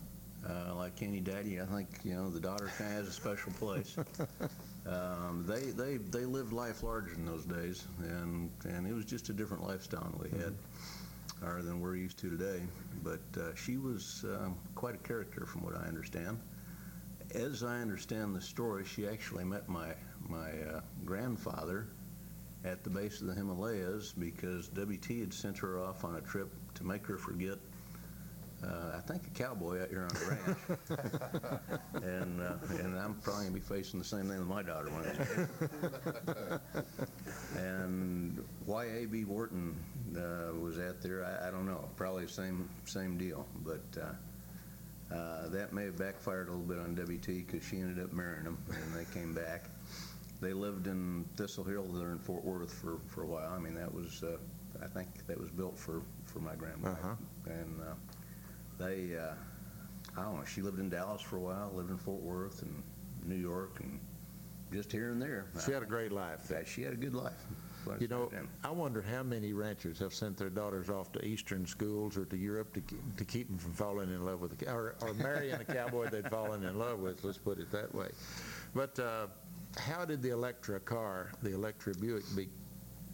uh, like any daddy, I think you know the daughter kind of has a special place. (laughs) um, they they they lived life larger in those days, and and it was just a different lifestyle we had, or than we're used to today. But uh, she was um, quite a character, from what I understand. As I understand the story, she actually met my my uh, grandfather at the base of the Himalayas because WT had sent her off on a trip to make her forget, uh, I think, a cowboy out here on the ranch. (laughs) and uh, and I'm probably to be facing the same thing with my daughter one day. and why A.B. Wharton uh, was out there, I, I don't know. Probably same, same deal. But uh, uh, that may have backfired a little bit on WT because she ended up marrying him and they came back they lived in Thistle Hill there in Fort Worth for, for a while. I mean, that was, uh, I think that was built for, for my grandmother. Uh-huh. And uh, they, uh, I don't know, she lived in Dallas for a while, lived in Fort Worth and New York and just here and there. She had a great life. Yeah, she had a good life. You know, I wonder how many ranchers have sent their daughters off to Eastern schools or to Europe to, ke- to keep them from falling in love with, a, or, or marrying a cowboy they'd fallen in love with, let's put it that way. But uh, how did the Electra car, the Electra Buick, be,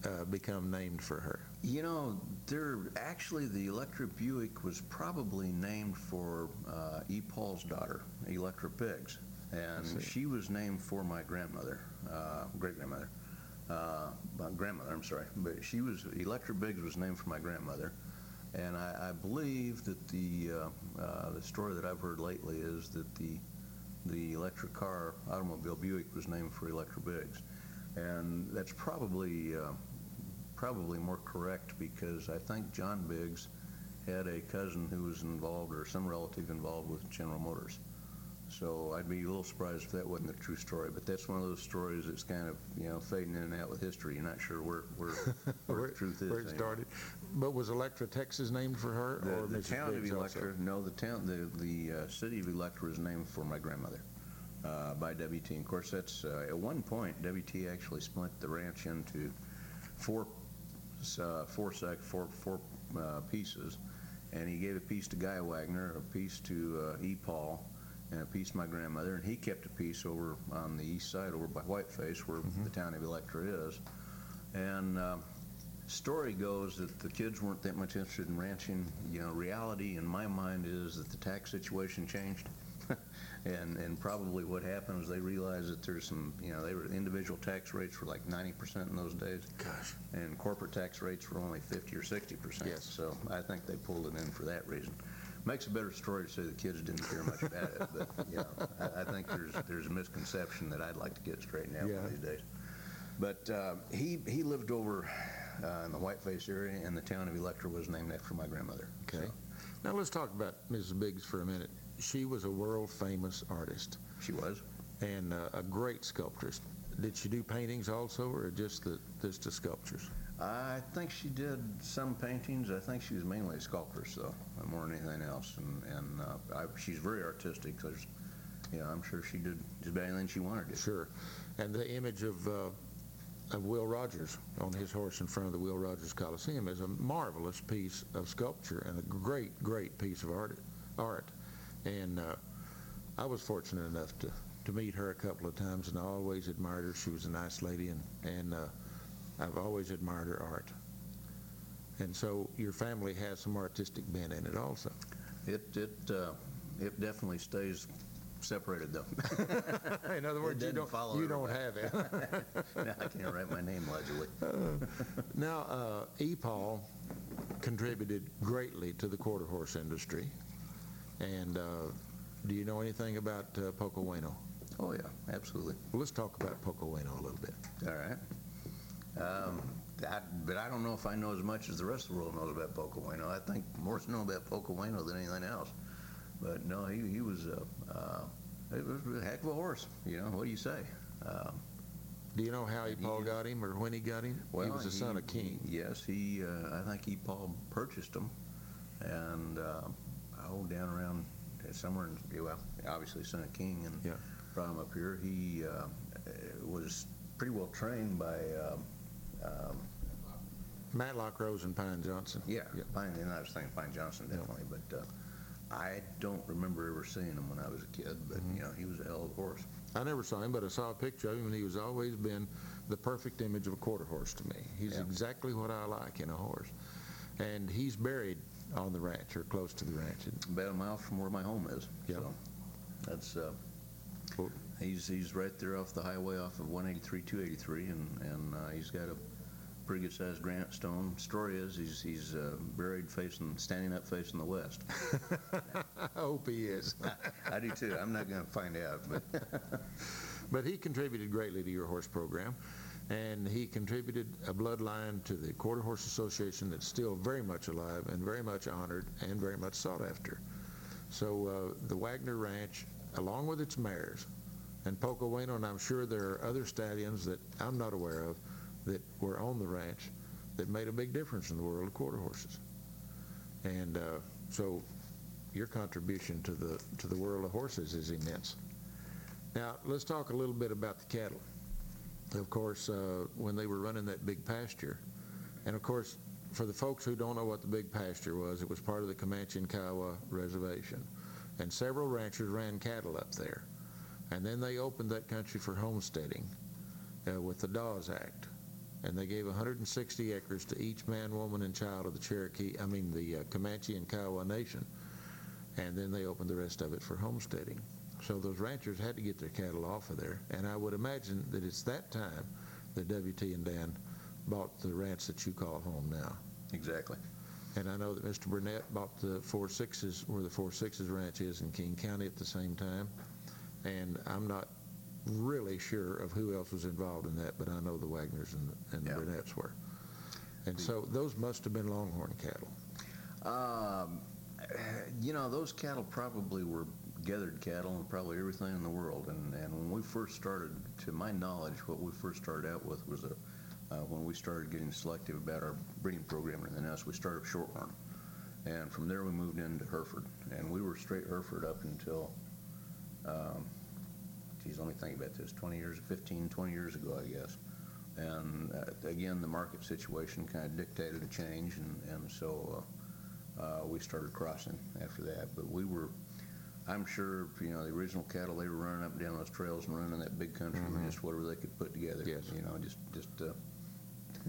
uh, become named for her? You know, there actually the Electra Buick was probably named for uh, E. Paul's daughter, Electra Biggs, and she was named for my grandmother, uh, great grandmother, uh, my grandmother. I'm sorry, but she was Electra Biggs was named for my grandmother, and I, I believe that the uh, uh, the story that I've heard lately is that the the Electra car automobile Buick was named for Electra Biggs, and that's probably. Probably more correct because I think John Biggs had a cousin who was involved or some relative involved with General Motors. So I'd be a little surprised if that wasn't a true story. But that's one of those stories that's kind of you know fading in and out with history. You're not sure where where, where (laughs) the truth is. Where it anymore. started. But was Electra, Texas named for her? The, or the Mrs. town Biggs of also? No, the town, the the uh, city of Electra is named for my grandmother uh, by WT. And of course, that's uh, at one point WT actually split the ranch into four uh, four sec four four uh, pieces, and he gave a piece to Guy Waggoner, a piece to uh, E. Paul, and a piece to my grandmother, and he kept a piece over on the east side, over by Whiteface, where the town of Electra is. And um, story goes that the kids weren't that much interested in ranching. You know, reality in my mind is that the tax situation changed. (laughs) and and probably what happened was they realized that there's some, you know, they were individual tax rates were like 90% in those days. Gosh. And corporate tax rates were only 50 or 60%. Yes. So I think they pulled it in for that reason. Makes a better story to say the kids didn't care much about it, but you know, I, I think there's there's a misconception that I'd like to get straightened out Yeah. one of these days. But uh, he he lived over uh, in the Whiteface area, and the town of Electra was named after my grandmother. Okay. Now let's talk about Mrs. Biggs for a minute. She was a world famous artist. She was. And uh, a great sculptress. Did she do paintings also, or just the just the sculptures? I think she did some paintings. I think she was mainly a sculptress, so more than anything else. And and uh, I, she's very artistic. Because, you know, I'm sure she did just about anything she wanted to. Sure. And the image of uh, of Will Rogers on his horse in front of the Will Rogers Coliseum is a marvelous piece of sculpture and a great, great piece of art. art. And uh, I was fortunate enough to, to meet her a couple of times, and I always admired her. She was a nice lady, and, and uh, I've always admired her art. And so your family has some artistic bent in it also. It it uh, it definitely stays separated though. (laughs) in other words, you don't follow you don't have it. (laughs) No, I can't write my name legibly. now, uh, E. Paul contributed greatly to the quarter horse industry. And uh, do you know anything about uh? Oh yeah, absolutely. Well, let's talk about Poco Bueno a little bit. All right. Um, I, but I don't know if I know as much as the rest of the world knows about Poco Bueno. I think more know about Poco Bueno than anything else. But no, he, he was a, uh, it was a heck of a horse. You know, what do you say? Um, Do you know how E. Paul got him or when he got him? he was the son of King. Yes, he. Uh, I think E. Paul purchased him, and uh, oh, down around uh, somewhere in well, obviously son of King, and Yeah. brought him up here. He uh, uh, was pretty well trained by. Um, um, Matlock Rose and Pine Johnson. yeah, Pine, and I was thinking Pine Johnson definitely, but uh, I don't remember ever seeing him when I was a kid. But Mm-hmm. you know, he was a hell of a horse. I never saw him, but I saw a picture of him, and he was always been the perfect image of a quarter horse to me. He's Yeah. exactly what I like in a horse. And he's buried on the ranch or close to the ranch. About a mile from where my home is. Yeah. So that's. Uh, Well- He's he's right there off the highway off of 183, 283, and and uh, he's got a pretty good sized granite stone. Story is he's he's uh, buried facing, standing up facing the west. I (laughs) (laughs) hope he is. I do too. I'm not going to find out, but (laughs) But he contributed greatly to your horse program, and he contributed a bloodline to the Quarter Horse Association that's still very much alive and very much honored and very much sought after. So uh, the Waggoner Ranch, along with its mares, and Poco Bueno, and I'm sure there are other stallions that I'm not aware of that were on the ranch that made a big difference in the world of quarter horses. And uh, so your contribution to the to the world of horses is immense. Now let's talk a little bit about the cattle. Of course, uh, when they were running that big pasture. And of course, for the folks who don't know what the big pasture was, it was part of the Comanche and Kiowa Reservation. And several ranchers ran cattle up there. And then they opened that country for homesteading uh, with the Dawes Act. And they gave 160 acres to each man, woman, and child of the Cherokee, I mean the uh, Comanche and Kiowa Nation. And then they opened the rest of it for homesteading. So those ranchers had to get their cattle off of there. And I would imagine that it's that time that W.T. and Dan bought the ranch that you call home now. Exactly. And I know that Mr. Burnett bought the Four Sixes, where the Four Sixes Ranch is in King County at the same time. And I'm not really sure of who else was involved in that, but I know the Waggoners and, and the Burnetts were. And so those must have been Longhorn cattle. Um, you know, those cattle probably were gathered cattle and probably everything in the world. And, and when we first started, to my knowledge, what we first started out with was a, uh, when we started getting selective about our breeding program and everything else, we started with shorthorn. And from there we moved into Hereford. And we were straight Hereford up until, um, geez, let me think about this, 20 years, 15, 20 years ago, I guess. And uh, again, the market situation kind of dictated a change, and, and so uh, uh, we started crossing after that. But we were, I'm sure, you know, the original cattle, they were running up and down those trails and running that big country Mhm. with just whatever they could put together. Yes. You know, just, just uh,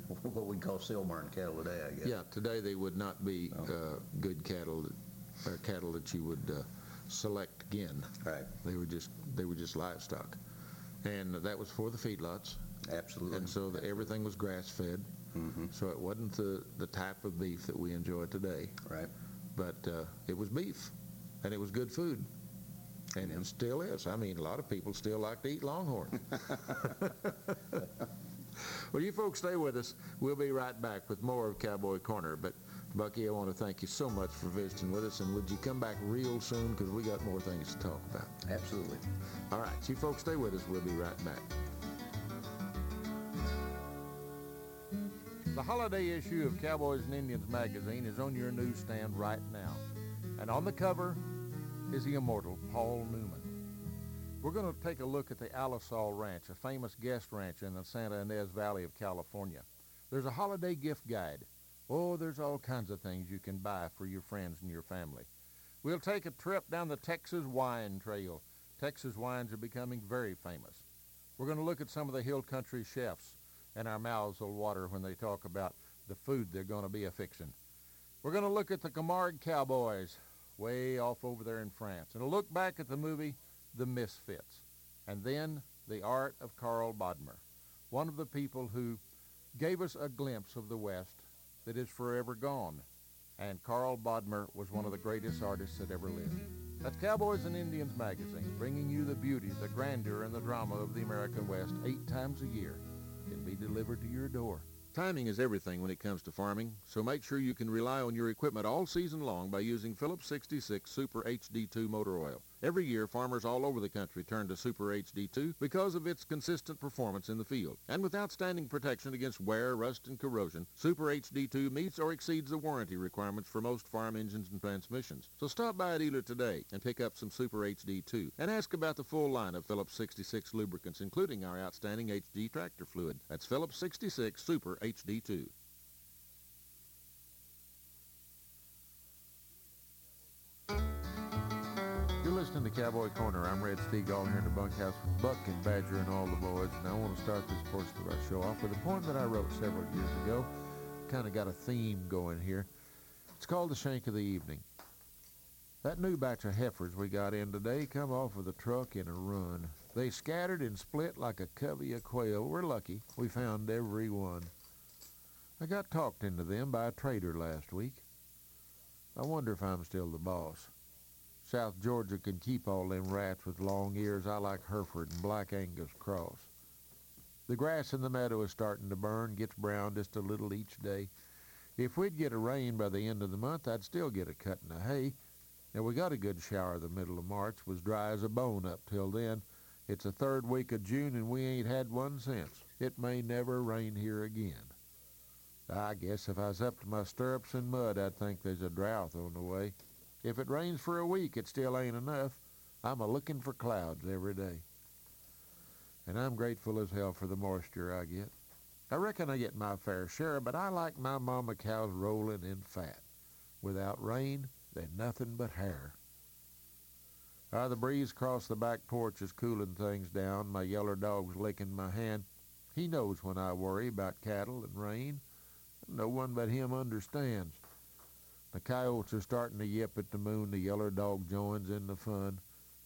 (laughs) what we call sale barn cattle today, I guess. Yeah, today they would not be uh, good cattle, that- or cattle that you would uh, select again. Right. They were just, they were just livestock. And that was for the feedlots. Absolutely. And so that everything was grass-fed. Mm-hmm. So it wasn't the, the type of beef that we enjoy today. Right. But uh, it was beef, and it was good food. And it still is. I mean, a lot of people still like to eat longhorn. (laughs) well, you folks stay with us. We'll be right back with more of Cowboy Corner. But, Bucky, I want to thank you so much for visiting with us. And would you come back real soon? Because we got more things to talk about. Absolutely. All right. You folks stay with us. We'll be right back. The holiday issue of Cowboys and Indians magazine is on your newsstand right now. And on the cover is the immortal Paul Newman. We're going to take a look at the Alisal Ranch, a famous guest ranch in the Santa Ynez Valley of California. There's a holiday gift guide. Oh, there's all kinds of things you can buy for your friends and your family. We'll take a trip down the Texas Wine Trail. Texas wines are becoming very famous. We're going to look at some of the hill country chefs, and our mouths will water when they talk about the food they're going to be a-fixin'. We're going to look at the Camargue Cowboys, way off over there in France, and a look back at the movie The Misfits, and then the art of Karl Bodmer, one of the people who gave us a glimpse of the West that is forever gone. And Karl Bodmer was one of the greatest artists that ever lived. That's Cowboys and Indians magazine, bringing you the beauty, the grandeur, and the drama of the American West eight times a year. Can be delivered to your door. Timing is everything when it comes to farming, so make sure you can rely on your equipment all season long by using Phillips 66 Super HD2 motor oil. Every year, farmers all over the country turn to Super HD2 because of its consistent performance in the field. And with outstanding protection against wear, rust, and corrosion, Super HD2 meets or exceeds the warranty requirements for most farm engines and transmissions. So stop by a dealer today and pick up some Super HD2 and ask about the full line of Phillips 66 lubricants, including our outstanding HD tractor fluid. That's Phillips 66 Super HD2. Listening to Cowboy Corner. I'm Red Steagall here in the bunkhouse with Buck and Badger and all the boys. And I want to start this portion of our show off with a poem that I wrote several years ago. Kind of got a theme going here. It's called The Shank of the Evening. That new batch of heifers we got in today come off of the truck in a run. They scattered and split like a covey of quail. We're lucky. We found every one. I got talked into them by a trader last week. I wonder if I'm still the boss. South Georgia can keep all them rats with long ears. I like Hereford and Black Angus cross. The grass in the meadow is starting to burn, gets brown just a little each day. If we'd get a rain by the end of the month, I'd still get a cut in the hay. Now, we got a good shower the middle of March, was dry as a bone up till then. It's the third week of June, and we ain't had one since. It may never rain here again. I guess if I was up to my stirrups in mud, I'd think there's a drought on the way. If it rains for a week, it still ain't enough. I'm a looking for clouds every day. and I'm grateful as hell for the moisture I get. I reckon I get my fair share, but I like my mama cows rolling in fat. Without rain, they're nothing but hair. Ah, the breeze across the back porch is cooling things down. My yeller dog's licking my hand. He knows when I worry about cattle and rain. No one but him understands. The coyotes are starting to yip at the moon. The yeller dog joins in the fun.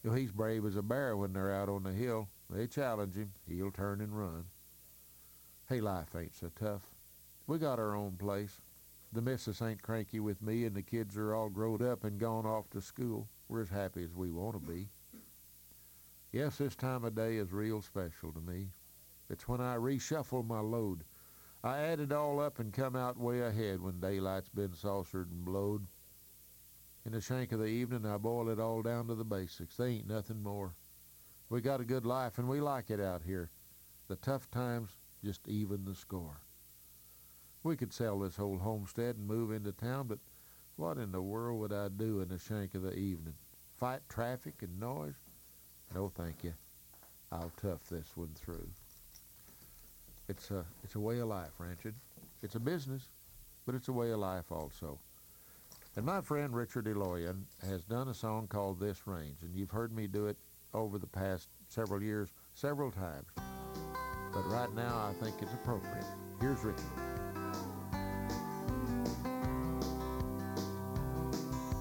You know, he's brave as a bear when they're out on the hill. They challenge him. He'll turn and run. Hey, life ain't so tough. We got our own place. The missus ain't cranky with me, and the kids are all growed up and gone off to school. We're as happy as we want to be. Yes, this time of day is real special to me. It's when I reshuffle my load. I add it all up and come out way ahead when daylight's been saucered and blowed. In the shank of the evening, I boil it all down to the basics. They ain't nothing more. We got a good life, and we like it out here. The tough times just even the score. We could sell this old homestead and move into town, but what in the world would I do in the shank of the evening? Fight traffic and noise? No, thank you. I'll tough this one through. It's a, it's a way of life, ranching. It's a business, but it's a way of life also. And my friend Richard Elloyan has done a song called This Range, and you've heard me do it over the past several years several times. But right now, I think it's appropriate. Here's Richard.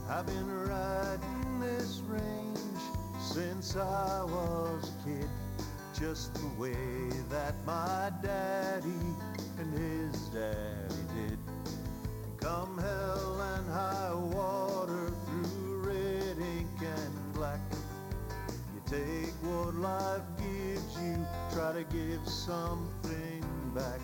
I've been riding this range since I was a kid, just the way that my daddy and his daddy did. Come hell and high water through red ink and black. You take what life gives you, try to give something back.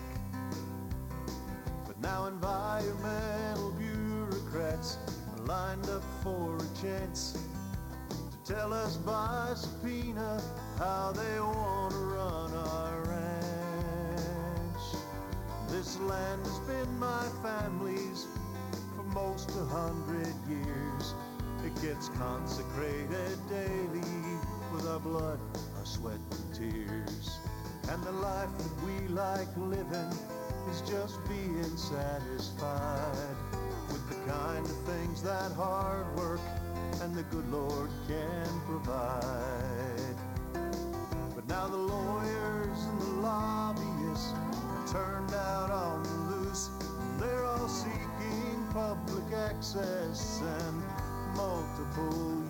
But now environmental bureaucrats are lined up for a chance to tell us by subpoena how they want to run our ranch. This land has been my family's for most a hundred years. It gets consecrated daily with our blood, our sweat and tears. And the life that we like living is just being satisfied with the kind of things that hard work and the good Lord can provide. Now the lawyers and the lobbyists are turned out on the loose. They're all seeking public access and multiple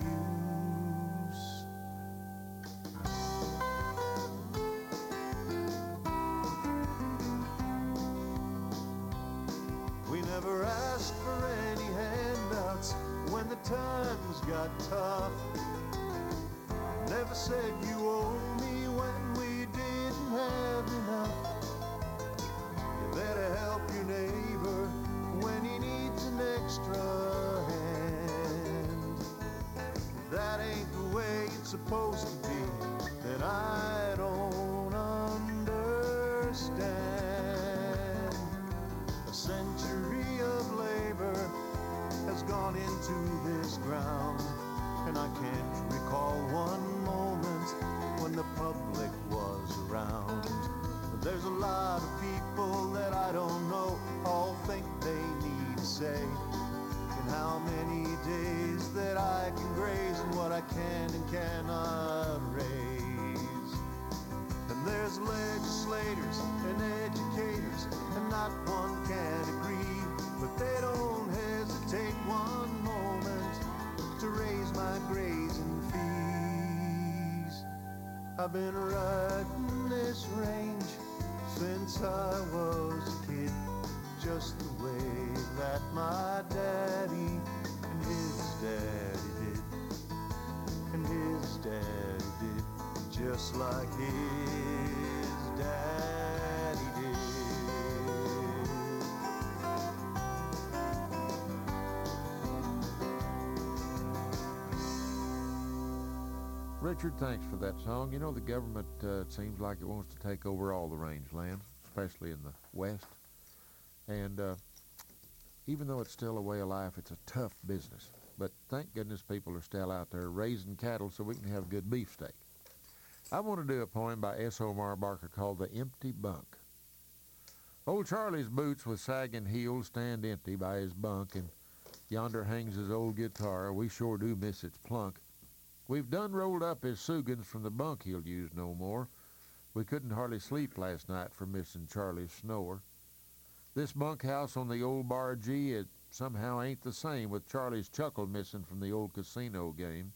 can't recall one moment when the public I've been riding Richard, thanks for that song. You know, the government uh, seems like it wants to take over all the rangelands, especially in the west. And uh, even though it's still a way of life, it's a tough business. But thank goodness people are still out there raising cattle so we can have good beefsteak. I want to do a poem by S. Omar Barker called The Empty Bunk. Old Charlie's boots with sagging heels stand empty by his bunk, and yonder hangs his old guitar. We sure do miss its plunk. We've done rolled up his Sugans from the bunk he'll use no more. We couldn't hardly sleep last night for missing Charlie's snore. This bunkhouse on the old bar G, it somehow ain't the same with Charlie's chuckle missing from the old casino game.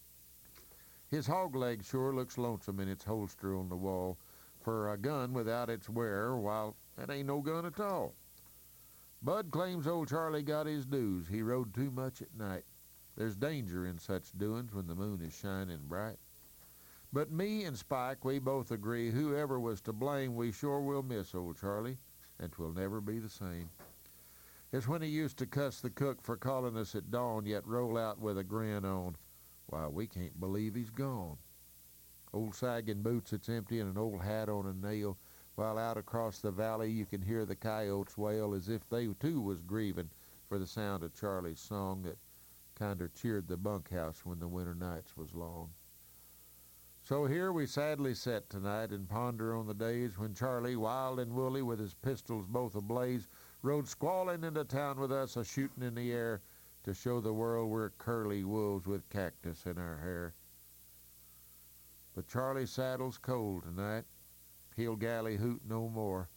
His hog leg sure looks lonesome in its holster on the wall for a gun without its wearer, while that ain't no gun at all. Bud claims old Charlie got his dues. He rode too much at night. There's danger in such doings when the moon is shining bright. But me and Spike, we both agree whoever was to blame, we sure will miss old Charlie, and 'twill never be the same. It's when he used to cuss the cook for calling us at dawn, yet roll out with a grin on. Why, we can't believe he's gone. Old sagging boots that's empty and an old hat on a nail, while out across the valley you can hear the coyotes wail as if they too was grieving for the sound of Charlie's song that kinder cheered the bunkhouse when the winter nights was long. So here we sadly set tonight and ponder on the days when Charlie, wild and woolly, with his pistols both ablaze, rode squalling into town with us, a shooting in the air, to show the world we're curly wolves with cactus in our hair. But Charlie's saddle's cold tonight. He'll galley hoot no more,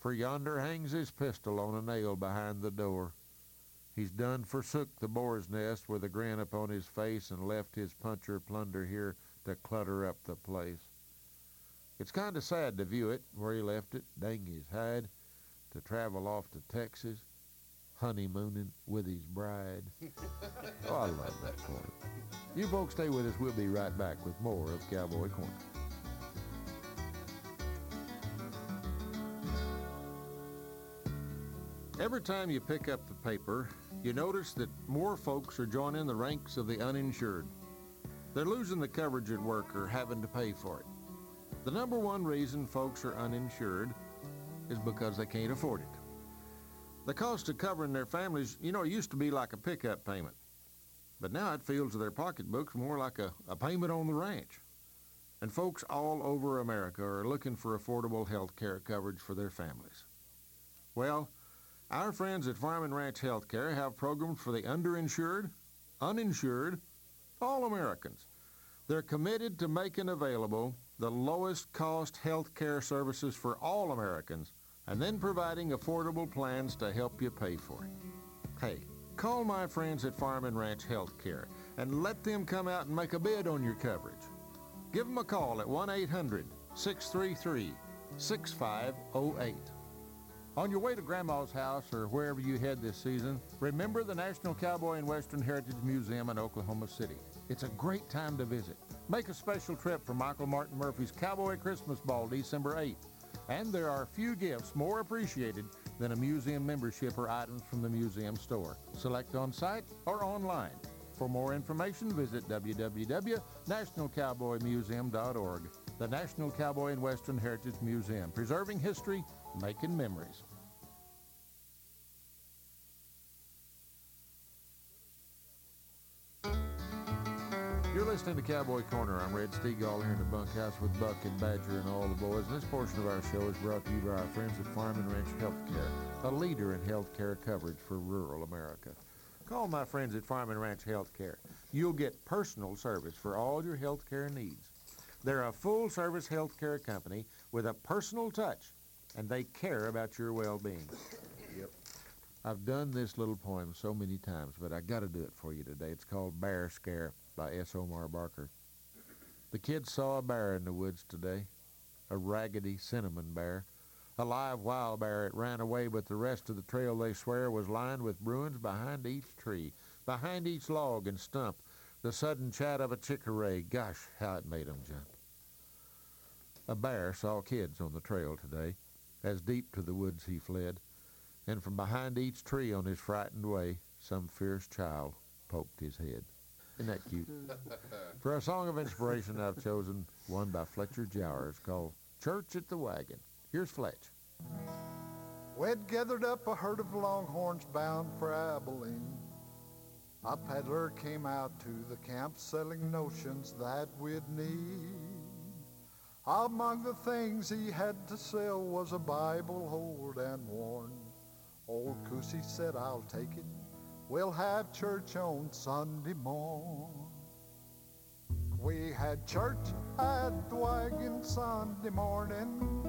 for yonder hangs his pistol on a nail behind the door. He's done forsook the boar's nest with a grin upon his face and left his puncher plunder here to clutter up the place. It's kind of sad to view it where he left it, dang his hide, to travel off to Texas, honeymooning with his bride. (laughs) oh, I love that point. You folks stay with us. We'll be right back with more of Cowboy Corner. Every time you pick up the paper, you notice that more folks are joining the ranks of the uninsured. They're losing the coverage at work or having to pay for it. The number one reason folks are uninsured is because they can't afford it. The cost of covering their families, you know, used to be like a pickup payment. But now it feels to their pocketbooks more like a, a payment on the ranch. And folks all over America are looking for affordable health care coverage for their families. Well, our friends at Farm and Ranch Healthcare have programs for the underinsured, uninsured, all Americans. They're committed to making available the lowest cost health care services for all Americans and then providing affordable plans to help you pay for it. Hey, call my friends at Farm and Ranch Healthcare and let them come out and make a bid on your coverage. Give them a call at 1 800 633 6508. On your way to Grandma's house or wherever you head this season, remember the National Cowboy and Western Heritage Museum in Oklahoma City. It's a great time to visit. Make a special trip for Michael Martin Murphey's Cowboy Christmas Ball December 8th. And there are few gifts more appreciated than a museum membership or items from the museum store. Select on site or online. For more information, visit www.nationalcowboymuseum.org. The National Cowboy and Western Heritage Museum, preserving history, making memories. You're listening to Cowboy Corner. I'm Red Steagall here in the bunkhouse with Buck and Badger and all the boys. And this portion of our show is brought to you by our friends at Farm and Ranch Healthcare, a leader in healthcare coverage for rural America. Call my friends at Farm and Ranch Healthcare. You'll get personal service for all your healthcare needs. They're a full-service healthcare company with a personal touch, and they care about your well-being. Yep. I've done this little poem so many times, but I got to do it for you today. It's called Bear Scare by S. Omar Barker. The kids saw a bear in the woods today, a raggedy cinnamon bear. A live wild bear. It ran away, but the rest of the trail, they swear, was lined with bruins behind each tree, behind each log and stump. The sudden chat of a chickaree, gosh, how it made 'em jump. A bear saw kids on the trail today, as deep to the woods he fled, and from behind each tree on his frightened way, some fierce child poked his head. Isn't that cute? (laughs) For a song of inspiration, I've chosen one by Fletcher Jowers called Church at the Wagon. Here's Fletch. We'd gathered up a herd of longhorns bound for Abilene. A peddler came out to the camp selling notions that we'd need. Among the things he had to sell was a Bible old and worn. Old Coosey said, I'll take it. We'll have church on Sunday morn. We had church at the wagon Sunday morning.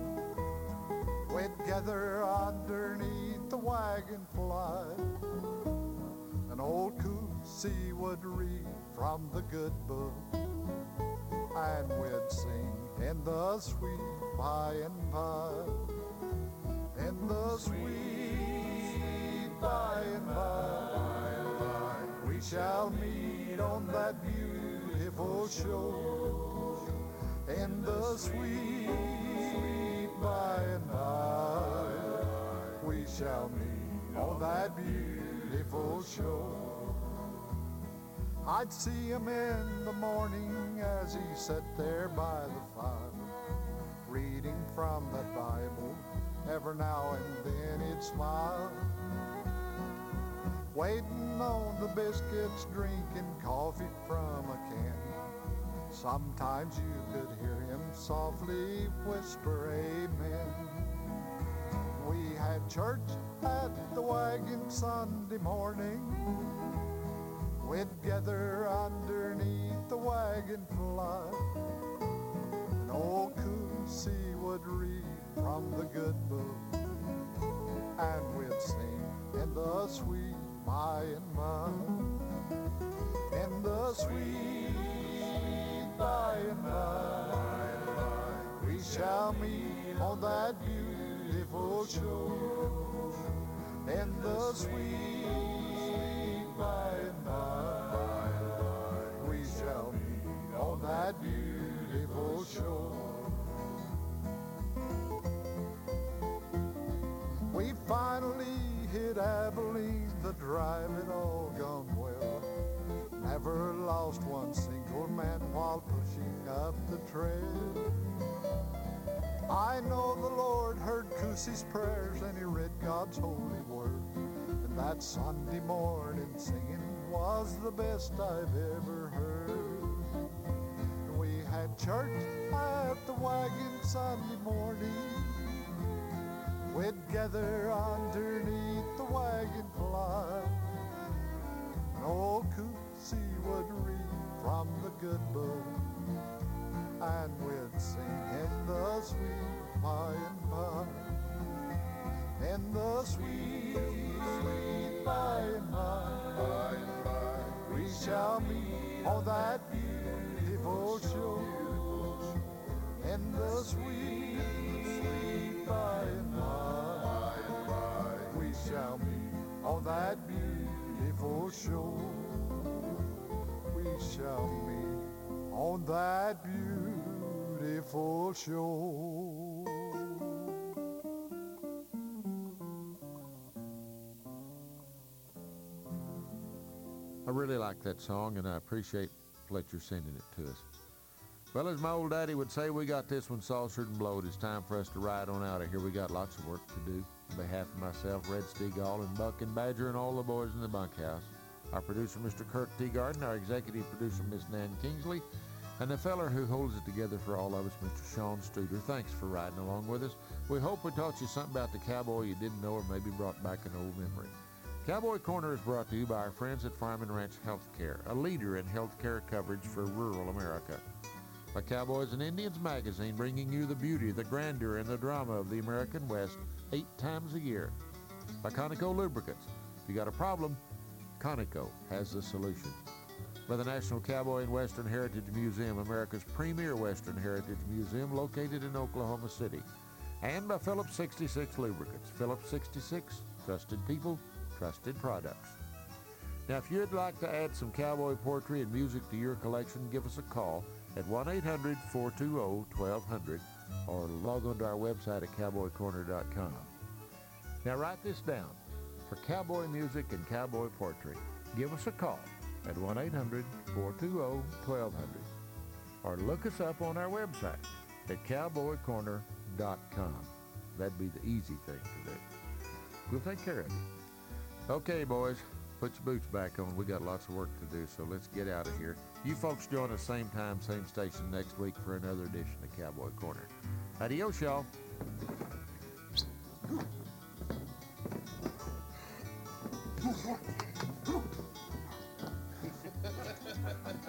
We'd gather underneath the wagon fly. And old Coosey would read from the good book. And we'd sing in the sweet by and by. and the sweet by and by. We shall meet on that beautiful shore. In the sweet by and by. We shall meet on that beautiful shore. I'd see him in the morning as he sat there by the fire, reading from that Bible. Every now and then he'd smile, waiting on the biscuits, drinking coffee from a can. Sometimes you could hear him softly whisper, Amen. We had church at the wagon Sunday morning. We'd gather underneath the wagon fly. And old Coosey would read from the good book. And we'd sing in the sweet by and by. In the sweet by and by. We shall meet on that beautiful shore. In the sweet by and by. We shall meet on that beautiful shore. We finally hit Abilene, the drive had all gone well. Never lost one single man while pushing up the trail. I know the Lord heard Coosey's prayers and he read God's holy word. That Sunday morning singing was the best I've ever heard. We had church at the wagon Sunday morning. We'd gather underneath the wagon fly. And old Coosey would read from the good book. And we'd sing in the sweet by and by. In the sweet, sweet by and by. We shall meet on that beautiful shore. In the sweet, sweet by and by. We shall meet on that beautiful shore. We shall meet on that beautiful shore. That song, and I appreciate Fletcher sending it to us. Well, as my old daddy would say, we got this one saucered and blowed. It's time for us to ride on out of here. We got lots of work to do. On behalf of myself, Red Steagall, and Buck and Badger, and all the boys in the bunkhouse, our producer, Mr. Kirk Teagarden, our executive producer, Miss Nan Kingsley, and the feller who holds it together for all of us, Mr. Sean Studer. Thanks for riding along with us. We hope we taught you something about the cowboy you didn't know or maybe brought back an old memory. Cowboy Corner is brought to you by our friends at Farm and Ranch Healthcare, a leader in healthcare coverage for rural America. By Cowboys and Indians magazine, bringing you the beauty, the grandeur, and the drama of the American West eight times a year. By Conoco Lubricants. If you got a problem, Conoco has the solution. By the National Cowboy and Western Heritage Museum, America's premier Western Heritage Museum located in Oklahoma City. And by Phillips 66 Lubricants. Phillips 66, trusted people, trusted products. Now, if you'd like to add some cowboy poetry and music to your collection, give us a call at 1-800-420-1200 or log on to our website at cowboycorner.com. Now, write this down. For cowboy music and cowboy poetry, give us a call at 1-800-420-1200 or look us up on our website at cowboycorner.com. That'd be the easy thing to do. We'll take care of you. Okay, boys, put your boots back on. We got lots of work to do, so let's get out of here. You folks join us same time, same station next week for another edition of Cowboy Corner. Adios, y'all. (laughs)